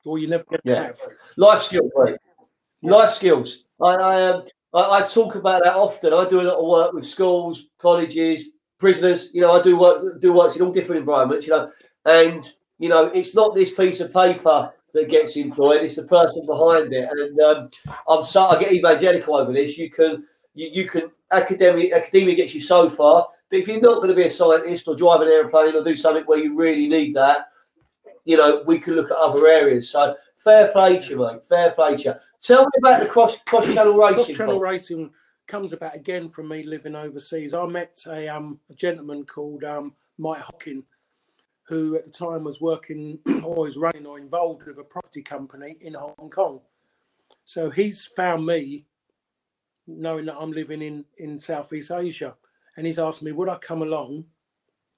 or you're never going to Yeah. have. Life skills, mate. Life skills. I, I, um, I, I talk about that often. I do a lot of work with schools, colleges, prisoners. You know, I do work do works in all different environments. You know, and you know, it's not this piece of paper that gets employed; it's the person behind it. And um, I'm so I get evangelical over this. You can you, you can academic academia gets you so far, but if you're not going to be a scientist or drive an airplane or do something where you really need that, you know, we can look at other areas. So fair play to you, mate. Fair play to you. Tell me about the cross cross channel racing. Cross channel racing comes about again from me living overseas. I met a um a gentleman called um Mike Hockin, who at the time was working or was running or involved with a property company in Hong Kong. So he's found me, knowing that I'm living in in Southeast Asia, and he's asked me would I come along,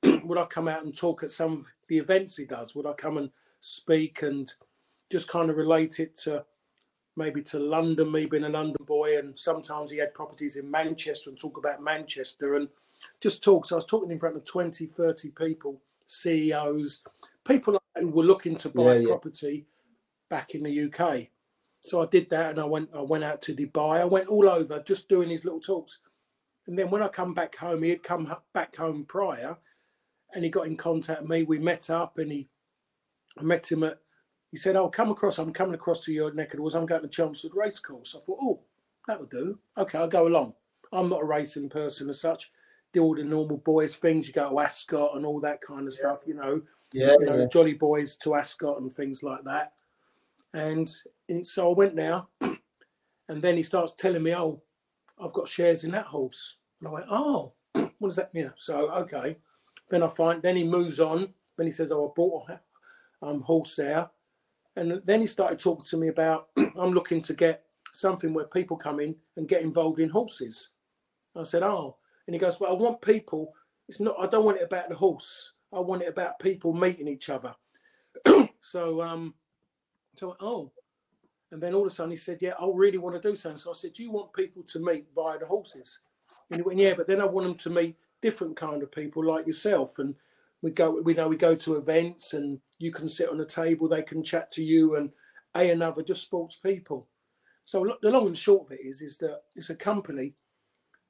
would I come out and talk at some of the events he does? Would I come and speak and just kind of relate it to maybe to London, me being a London boy, and sometimes he had properties in Manchester and talk about Manchester and just talk. So I was talking in front of 20, 30 people, CEOs, people who were looking to buy Yeah, yeah. property back in the UK. So I did that and I went I went out to Dubai. I went all over just doing these little talks. And then when I come back home, he had come back home prior and he got in contact with me. We met up and he I met him at he said, "Oh, come across. I'm coming across to your neck of the woods. I'm going to Chelmsford Racecourse." I thought, "Oh, that would do. Okay, I'll go along. I'm not a racing person as such. Do all the normal boys things. You go to Ascot and all that kind of stuff. You know, Yeah, you know, yeah. Jolly Boys to Ascot and things like that. And, and so I went now, and then he starts telling me, "Oh, I've got shares in that horse." And I went, "Oh, what does that mean?" So okay. Then I find. Then he moves on. Then he says, "Oh, I bought a um, horse there," and then he started talking to me about, "I'm looking to get something where people come in and get involved in horses." I said, "Oh," and he goes, "Well, I want people. It's not. I don't want it about the horse. I want it about people meeting each other." so, um, so went, oh, and then all of a sudden he said, "Yeah, I really want to do something." So I said, "Do you want people to meet via the horses?" And he went, "Yeah, but then I want them to meet different kind of people like yourself." And we go, we know we go to events, and you can sit on a table, they can chat to you, and a another just sports people. So the long and short of it is, is that it's a company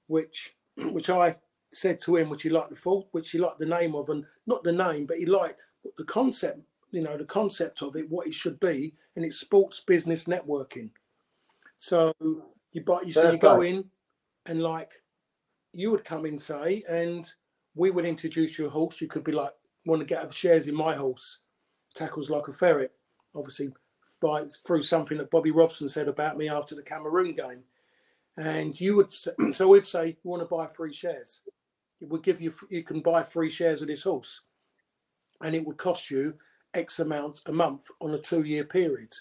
which, which I said to him, which he liked the full, which he liked the name of, and not the name, but he liked the concept. You know, the concept of it, what it should be, and it's sports business networking. So you buy, you, so you go in, and like you would come in, say, and we would introduce your horse. You could be like, want to get shares in my horse, tackles like a ferret. Obviously, by, through something that Bobby Robson said about me after the Cameroon game. And you would, so we'd say, you want to buy free shares. It would give you, you can buy free shares of this horse. And it would cost you X amount a month on a two year period.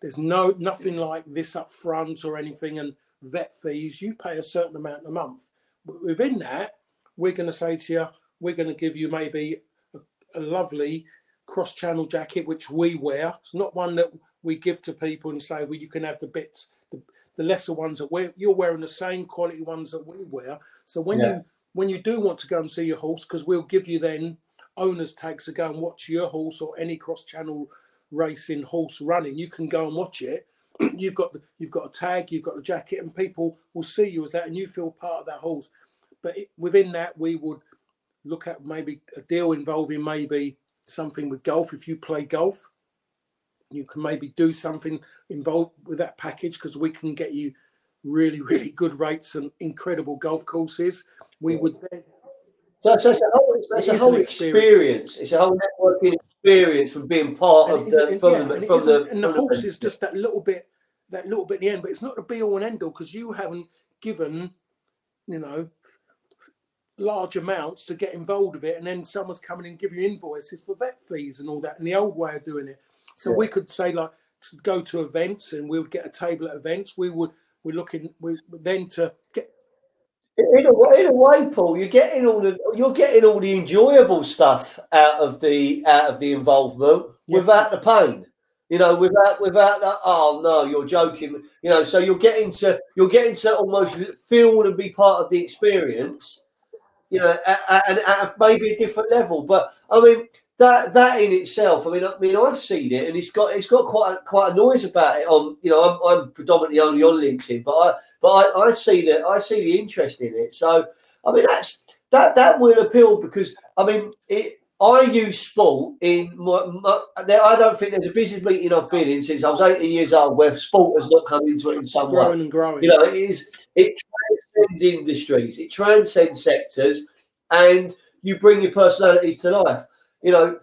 There's no nothing like this up front or anything and vet fees. You pay a certain amount a month. But within that, we're going to say to you, we're going to give you maybe a, a lovely cross channel jacket, which we wear. It's not one that we give to people and say, well, you can have the bits, the, the lesser ones that we're, you're wearing the same quality ones that we wear. So when Yeah. you when you do want to go and see your horse, because we'll give you then owners tags to go and watch your horse or any cross channel racing horse running, you can go and watch it. you've got the, you've got a tag, you've got a jacket, and people will see you as that, and you feel part of that horse. But it, within that, we would look at maybe a deal involving maybe something with golf. If you play golf, you can maybe do something involved with that package because we can get you really, really good rates and incredible golf courses. We would then. So, so it's a whole, it's a whole experience. experience. It's a whole networking experience from being part and of the from, yeah, the, from the and the horse is just that little bit that little bit in the end, but it's not the be all and end all because you haven't given, you know, large amounts to get involved with it, and then someone's coming and give you invoices for vet fees and all that, and the old way of doing it. So yeah. we could say like to go to events, and we would get a table at events. We would we're looking we then to get in a, in a way, Paul, you're getting all the you're getting all the enjoyable stuff out of the out of the involvement yeah. without the pain. You know, without without that. Oh no, you're joking. You know, so you're getting to you're getting to almost feel and be part of the experience. You know, at, at, at maybe a different level. But I mean, that that in itself, I mean, I mean, I've seen it, and it's got it's got quite a, quite a noise about it. On you know, I'm, I'm predominantly only on LinkedIn, but I but I, I see that I see the interest in it. So I mean, that's that that will appeal because I mean, it. I use sport in my, my, I don't think there's a business meeting I've been in since I was 18 years old where sport has not come into it in some it's growing way. and growing. You know, it is it transcends industries, it transcends sectors, and you bring your personalities to life you know,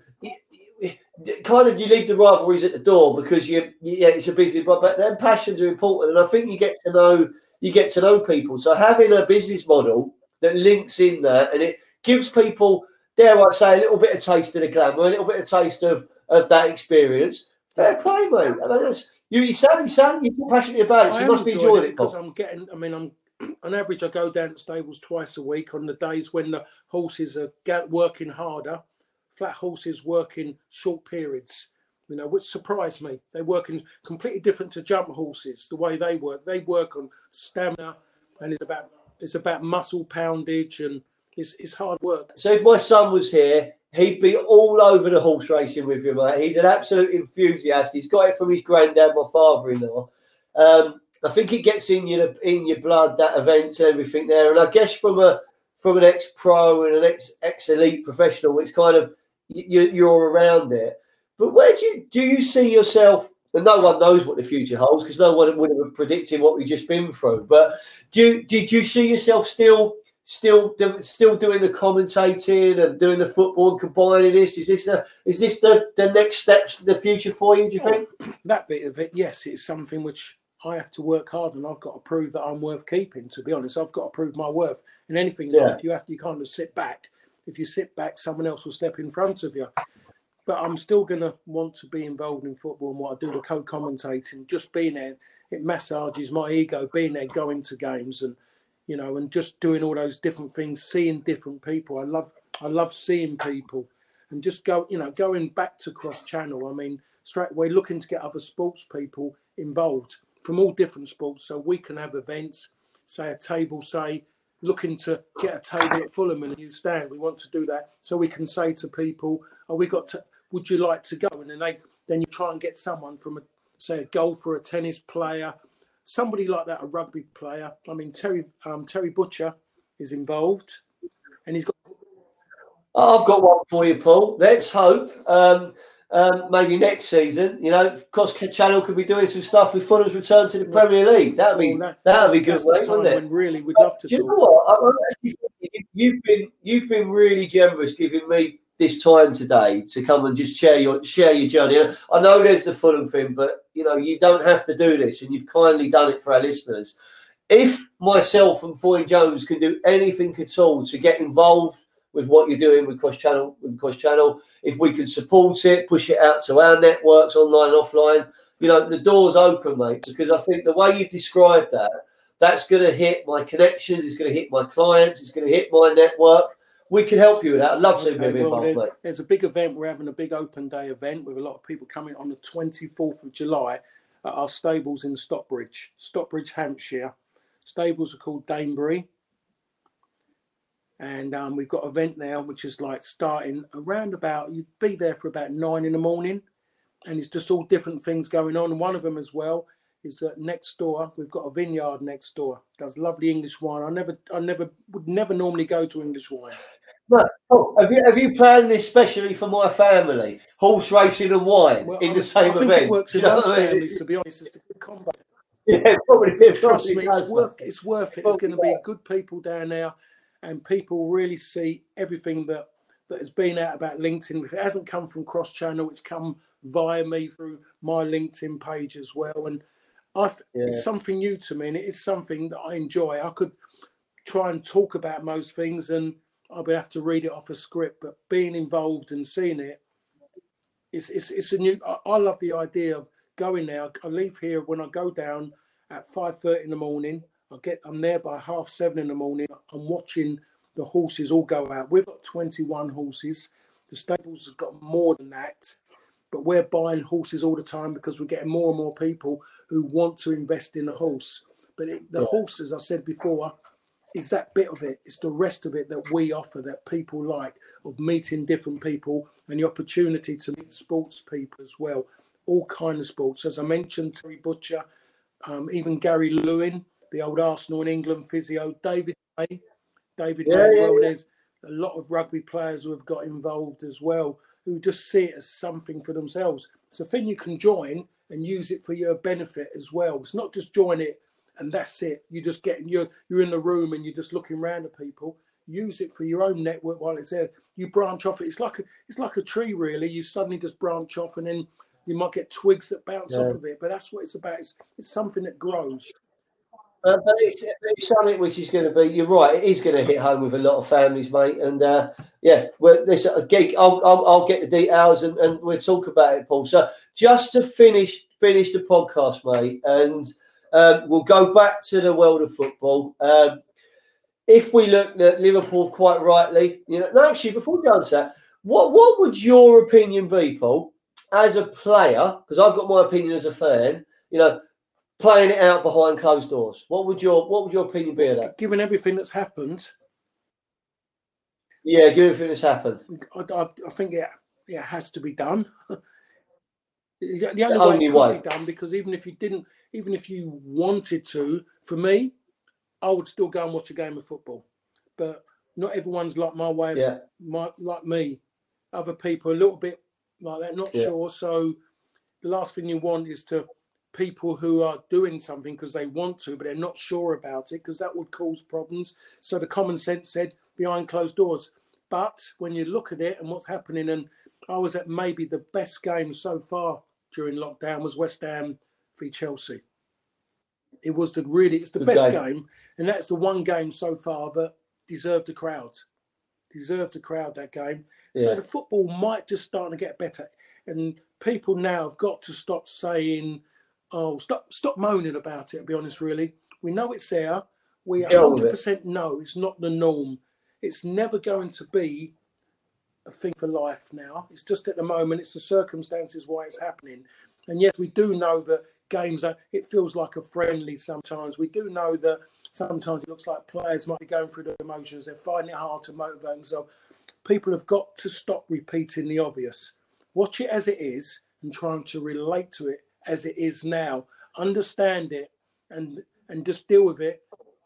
kind of you leave the rivalries at the door because you, yeah, it's a business, but, but then passions are important, and I think you get to know you get to know people. So having a business model that links in there and it gives people, dare I say, a little bit of taste of the glamour, a little bit of taste of, of that experience. Fair play, mate. I mean, that's, you, you sound, you sound, you're passionate about it, so you must be enjoying it. Because I'm getting, I mean, I'm on average, I go down to stables twice a week on the days when the horses are working harder flat horses work in short periods, you know, which surprised me. They work in completely different to jump horses, the way they work. They work on stamina and it's about it's about muscle poundage and it's, it's hard work. So if my son was here, he'd be all over the horse racing with you, mate. He's an absolute enthusiast. He's got it from his granddad, my father-in-law. Um, I think it gets in your in your blood that events and everything there. And I guess from a from an ex pro and an ex ex elite professional, it's kind of you, you're around it. But where do you do you see yourself? And no one knows what the future holds because no one would have predicted what we've just been through. But do did you see yourself still still still doing the commentating and doing the football and combining this? Is this the is this the, the next steps for the future for you? Do you think that bit of it? Yes, it's something which I have to work hard and I've got to prove that I'm worth keeping. To be honest, I've got to prove my worth. In anything in yeah. life, you have to you can't just sit back if you sit back, someone else will step in front of you. But I'm still going to want to be involved in football and what I do, the co-commentating, just being there. It massages my ego, being there, going to games, and you know, and just doing all those different things, seeing different people. I love, I love seeing people, and just go, you know, going back to cross channel. I mean, straight away looking to get other sports people involved from all different sports, so we can have events, say a table, say looking to get a table at Fulham and a new stand. We want to do that so we can say to people, "Oh, we got to. Would you like to go?" And then they then you try and get someone from a say a golfer, a tennis player, somebody like that, a rugby player. I mean, Terry um, Terry Butcher is involved, and he's got. I've got one for you, Paul. Let's hope. Um, um, maybe next season, you know, Cross Channel could be doing some stuff with Fulham's return to the Premier League. That'd be well, that, that'd be good, wouldn't it? Really, we'd love to. Do you know what? you've been you've been really generous giving me this time today to come and just share your share your journey. I know there's the Fulham thing, but you know you don't have to do this, and you've kindly done it for our listeners. If myself and Foyne Jones can do anything at all to get involved with what you're doing with Cross Channel, with Cross Channel. If we can support it, push it out to our networks, online, offline, you know, the door's open, mate. Because I think the way you've described that, that's going to hit my connections. It's going to hit my clients. It's going to hit my network. We can help you with that. I'd love okay, to be well. There's, there's a big event. We're having a big open day event with a lot of people coming on the 24th of July at our stables in Stockbridge, Stockbridge, Hampshire. Stables are called Danebury and um, we've got an event now which is like starting around about you'd be there for about nine in the morning and it's just all different things going on. One of them as well is that next door we've got a vineyard next door. Does lovely English wine. I never, I never would never normally go to English wine. Oh, have you have you planned this especially for my family? Horse racing and wine Well, in I, the same I think event. it works in you know most I mean? families, to be honest. It's a good combo. Yeah, probably. Trust probably me, it's worth it's worth it. It's going to be good people down there, and people really see everything that that has been out about LinkedIn. If it hasn't come from cross channel, it's come via me through my LinkedIn page as well. And I, th- it's something new to me, and it is something that I enjoy. I could try and talk about most things, and I would have to read it off a script. But being involved and seeing it, it's it's, it's a new. I, I love the idea of going there. I leave here when I go down at five thirty in the morning. I get I'm there by half seven in the morning. I'm watching the horses all go out. We've got 21 horses. The stables have got more than that, but we're buying horses all the time because we're getting more and more people who want to invest in a horse. But it, the Yeah. horse, as I said before, is that bit of it. It's the rest of it that we offer that people like of meeting different people and the opportunity to meet sports people as well. All kind of sports. As I mentioned, Terry Butcher, um, even Gary Lewin, the old Arsenal and England physio, David May, David Yeah, May as yeah, well. yeah. There's a lot of rugby players who have got involved as well, who just see it as something for themselves. It's a thing you can join and use it for your benefit as well. It's not just join it and that's it. You just get you're you're in the room and you're just looking around at people. Use it for your own network while it's there. You branch off it. It's like a, it's like a tree, really. You suddenly just branch off, and then you might get twigs that bounce Yeah. off of it. But that's what it's about. It's, it's something that grows. Uh, but it's, it's something which is going to be. You're right. It is going to hit home with a lot of families, mate. And uh, yeah, well, this a gig. I'll, I'll, I'll get the details and, and we'll talk about it, Paul. So just to finish finish the podcast, mate, and um, we'll go back to the world of football. Um, if we look at Liverpool quite rightly, you know, no, actually, before we go on to that, what what would your opinion be, Paul, as a player? Because I've got my opinion as a fan. You know, playing it out behind closed doors. What would your what would your opinion be of that? Given everything that's happened, Yeah, give everything that's happened. I, I, I think it, it has to be done. the only, The way only way. be done because even if you didn't, even if you wanted to, for me, I would still go and watch a game of football. But not everyone's like my way, Yeah, my, like me. Other people a little bit like that, not Yeah. sure. So the last thing you want is to people who are doing something because they want to, but they're not sure about it because that would cause problems. So the common sense said behind closed doors. But when you look at it and what's happening, and I was at maybe the best game so far during lockdown was West Ham v Chelsea. It was the really it's the Good best game. game, and that's the one game so far that deserved a crowd. Deserved a crowd that game. So the football might just start to get better, and people now have got to stop saying, "Oh, stop, stop moaning about it." To be honest, really, we know it's there. We Get on with it. 100% know it's not the norm. It's never going to be a thing for life now. It's just at the moment, it's the circumstances why it's happening. And yes, we do know that games are, it feels like a friendly sometimes. We do know that sometimes it looks like players might be going through the emotions. They're finding it hard to motivate themselves. People have got to stop repeating the obvious. Watch it as it is and trying to relate to it as it is now. Understand it and and just deal with it.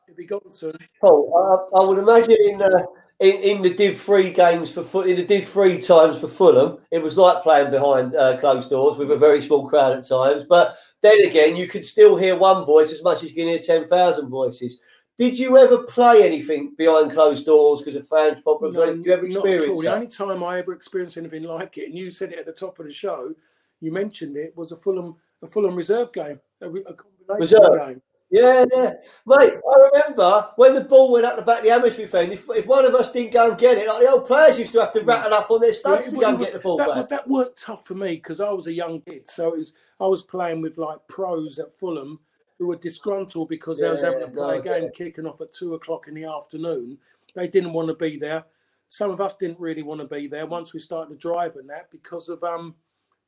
It'll be gone soon. Paul. I, I would imagine in, uh, in in the Div Three games for foot in the Div Three times for Fulham, it was like playing behind uh, closed doors with a very small crowd at times. But then again, you could still hear one voice as much as you can hear ten thousand voices. Did you ever play anything behind closed doors because of fans problems? No, Did you ever not at experience all. The only time I ever experienced anything like it, and you said it at the top of the show, you mentioned it, was a Fulham a Fulham reserve game, a, a combination Reserve. game. Yeah, yeah, mate. I remember when the ball went up the back of the Amesbury fan. If, if one of us didn't go and get it, like the old players used to have to rattle up on their Yeah, studs it to go and was- get the ball that, back. that weren't tough for me because I was a young kid. So it was I was playing with like pros at Fulham who were disgruntled because they was having to play no, a game yeah. kicking off at two o'clock in the afternoon. They didn't want to be there. Some of us didn't really want to be there once we started to drive and that because of um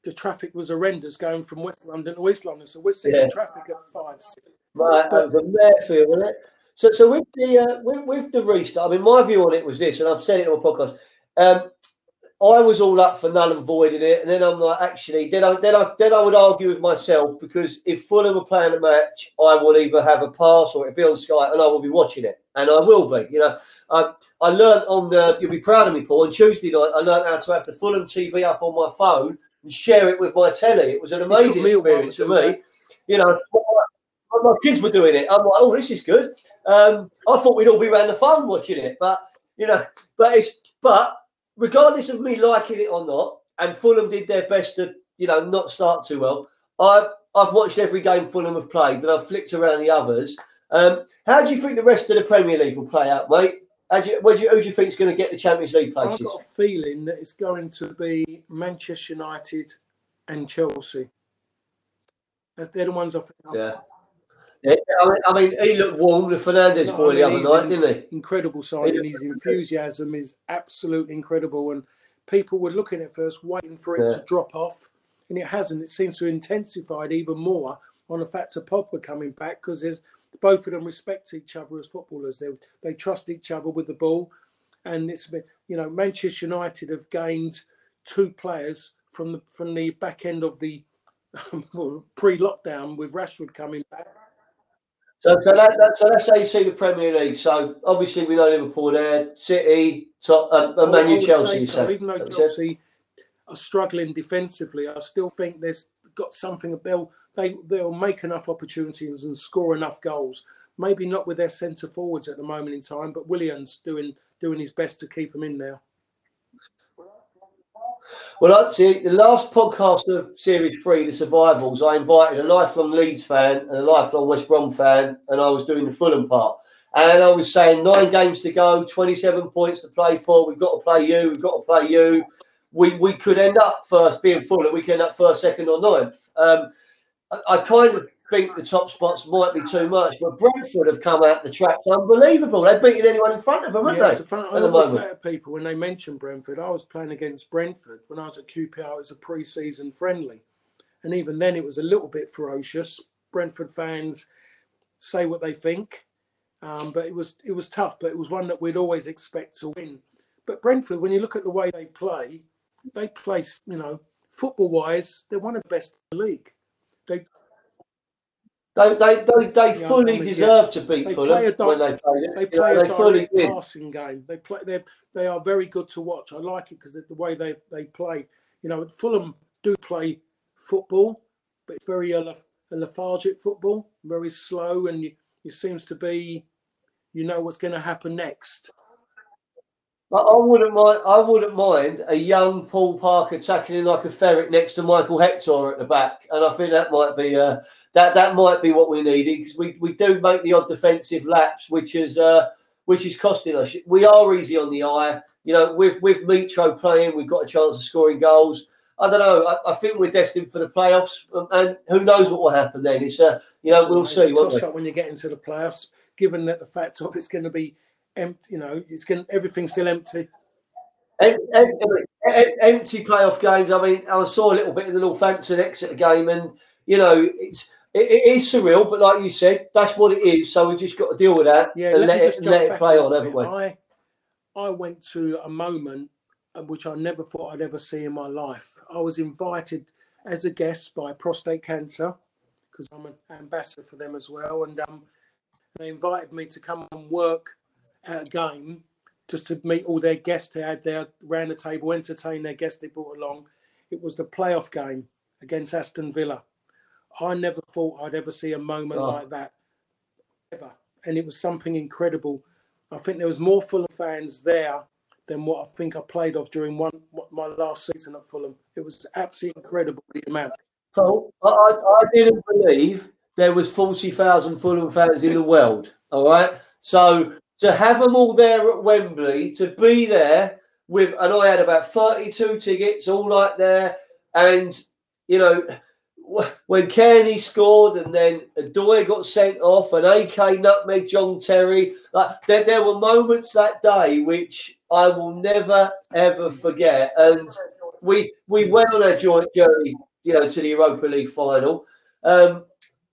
the traffic was horrendous going from West London to East London. So we're sitting Yeah. in traffic at five, six. Right, But- that was a mare wasn't it? So, so with the uh, with, with the restart, I mean, my view on it was this, and I've said it on a podcast. Um, I was all up for null and voiding it, and then I'm like, actually, then I then I then I would argue with myself because if Fulham are playing a match, I will either have a pass or it'll be on Sky, and I will be watching it, and I will be. You know, I I learned on the. You'll be proud of me, Paul. On Tuesday night, I learned how to have the Fulham TV up on my phone and share it with my telly. It was an amazing experience for me. You know, my kids were doing it. I'm like, oh, this is good. Um, I thought we'd all be around the phone watching it, but you know, but it's but regardless of me liking it or not, and Fulham did their best to you know not start too well. I've I've watched every game Fulham have played, and I've flicked around the others. Um, how do you think the rest of the Premier League will play out, mate? How do you, do you, who do you think is going to get the Champions League places? I've got a feeling that it's going to be Manchester United and Chelsea. They're the ones I think. Yeah. Yeah, I mean, I mean, he looked warm, the Fernandes boy, the other night, didn't he? Incredible side, and his enthusiasm is absolutely incredible. And people were looking at first, waiting for it yeah. to drop off, and it hasn't. It seems to have intensified even more on the fact of Pogba coming back because there's both of them respect each other as footballers. They they trust each other with the ball, and it's been you know Manchester United have gained two players from the from the back end of the pre-lockdown with Rashford coming back so, so, that, that, so that's how you see the Premier League. So obviously we know Liverpool there, City, top, uh, uh Man U, Chelsea. So, so, even though Chelsea are struggling defensively, I still think there's got something. They'll they they'll make enough opportunities and score enough goals. Maybe not with their centre forwards at the moment in time, but Willian doing doing his best to keep them in there. Well, I see the last podcast of Series Three, the Survivals. I invited a lifelong Leeds fan and a lifelong West Brom fan, and I was doing the Fulham part. And I was saying nine games to go, twenty-seven points to play for. We've got to play you. We've got to play you. We we could end up first, being Fulham. We could end up first, second, or ninth. Um, I, I kind of think the top spots might be too much, but Brentford have come out the traps unbelievable. They've beaten anyone in front of them, haven't yeah, they? Fun, I always say to people when they mention Brentford, I was playing against Brentford when I was at QPR. It was a pre-season friendly, and even then it was a little bit ferocious. Brentford fans say what they think, um, but it was it was tough. But it was one that we'd always expect to win. But Brentford, when you look at the way they play, they play, you know, football-wise, they're one of the best in the league. They they they they, they yeah, fully deserve to beat Fulham when they play it. They play know, a fully passing game. They play they they are very good to watch. I like it because the, the way they they play. You know, Fulham do play football, but it's very a, a lethargic football, very slow, and it seems to be, you know, what's going to happen next. But I wouldn't mind. I wouldn't mind a young Paul Parker tackling like a ferret next to Michael Hector at the back, and I think that might be uh, that that might be what we needed because we, we do make the odd defensive lapse, which is uh, which is costing us. We are easy on the eye. You know, with with Mitro playing, we've got a chance of scoring goals. I don't know. I, I think we're destined for the playoffs, um, and who knows what will happen then? It's uh, you know, we'll see. It's a when you get into the playoffs, given that the fact of it's going to be empty. You know, it's going everything's still empty. Empty, empty playoff games. I mean, I saw a little bit of the Northampton Exeter game, and you know, it's it, it is surreal, but like you said, that's what it is. So we just got to deal with that yeah, and let, it, let it play on, haven't we? I, I went to a moment uh, which I never thought I'd ever see in my life. I was invited as a guest by Prostate Cancer because I'm an ambassador for them as well, and um, they invited me to come and work at a game just to meet all their guests. They had their round the table, entertain their guests they brought along. It was the playoff game against Aston Villa. I never thought I'd ever see a moment oh. like that ever, and it was something incredible. I think there was more Fulham fans there than what I think I played off during one my last season at Fulham. It was absolutely incredible the amount. So I, I didn't believe there was forty thousand Fulham fans in the world. All right, so to have them all there at Wembley, to be there with, and I had about thirty-two tickets, all like there, and you know when Cairney scored and then Doy got sent off and AK nutmeg John Terry, like there, there were moments that day which I will never ever forget. And we we went on a joint journey, you know, to the Europa League final. Um,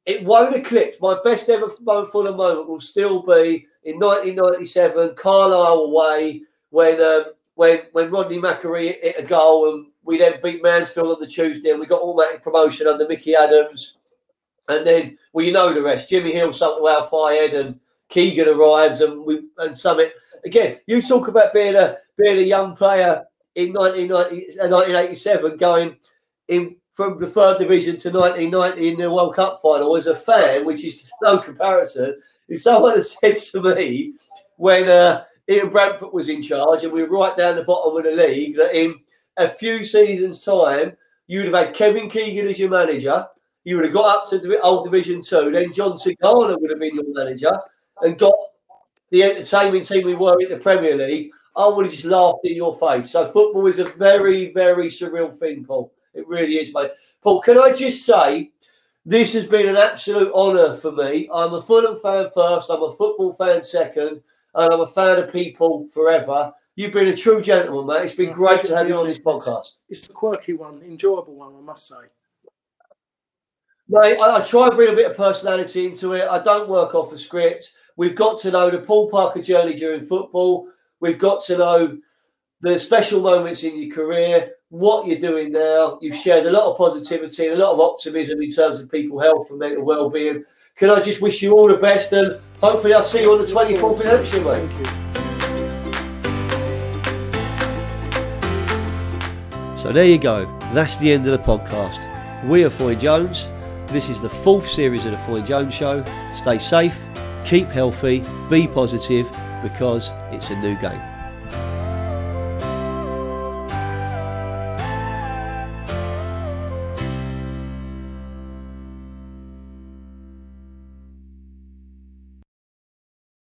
it won't eclipse my best ever Fulham moment will still be in 1997, Carlisle away when um, when when Rodney McAree hit a goal and we then beat Mansfield on the Tuesday and we got automatic promotion under Mickey Adams. And then, well, you know the rest. Jimmy Hill something to Al Fayed and Keegan arrives and we and Summit. Again, you talk about being a being a young player in 1990, 1987 uh, going in from the third division to 1990 in the World Cup final as a fan, which is no comparison. If someone had said to me when uh, Ian Branfoot was in charge and we were right down the bottom of the league that in a few seasons' time you'd have had Kevin Keegan as your manager, you would have got up to the old Division Two, then Jean Tigana would have been your manager and got the entertainment team we were in the Premier League. I would have just laughed in your face. So football is a very, very surreal thing, Paul. It really is, mate. Paul, can I just say this has been an absolute honour for me. I'm a Fulham fan first, I'm a football fan second, and I'm a fan of people forever. You've been a true gentleman, mate. It's been well, great to have you on this podcast. It's a quirky one, enjoyable one, I must say. Mate, I, I try and bring a bit of personality into it. I don't work off a script. We've got to know the Paul Parker journey during football. We've got to know the special moments in your career, what you're doing now. You've shared a lot of positivity and a lot of optimism in terms of people health and mental well-being. Can I just wish you all the best and hopefully I'll see you on the 24th in Hampshire, mate. So there you go. That's the end of the podcast. We are Foyne Jones. This is the fourth series of the Foyne Jones Show. Stay safe, keep healthy, be positive, because it's a new game.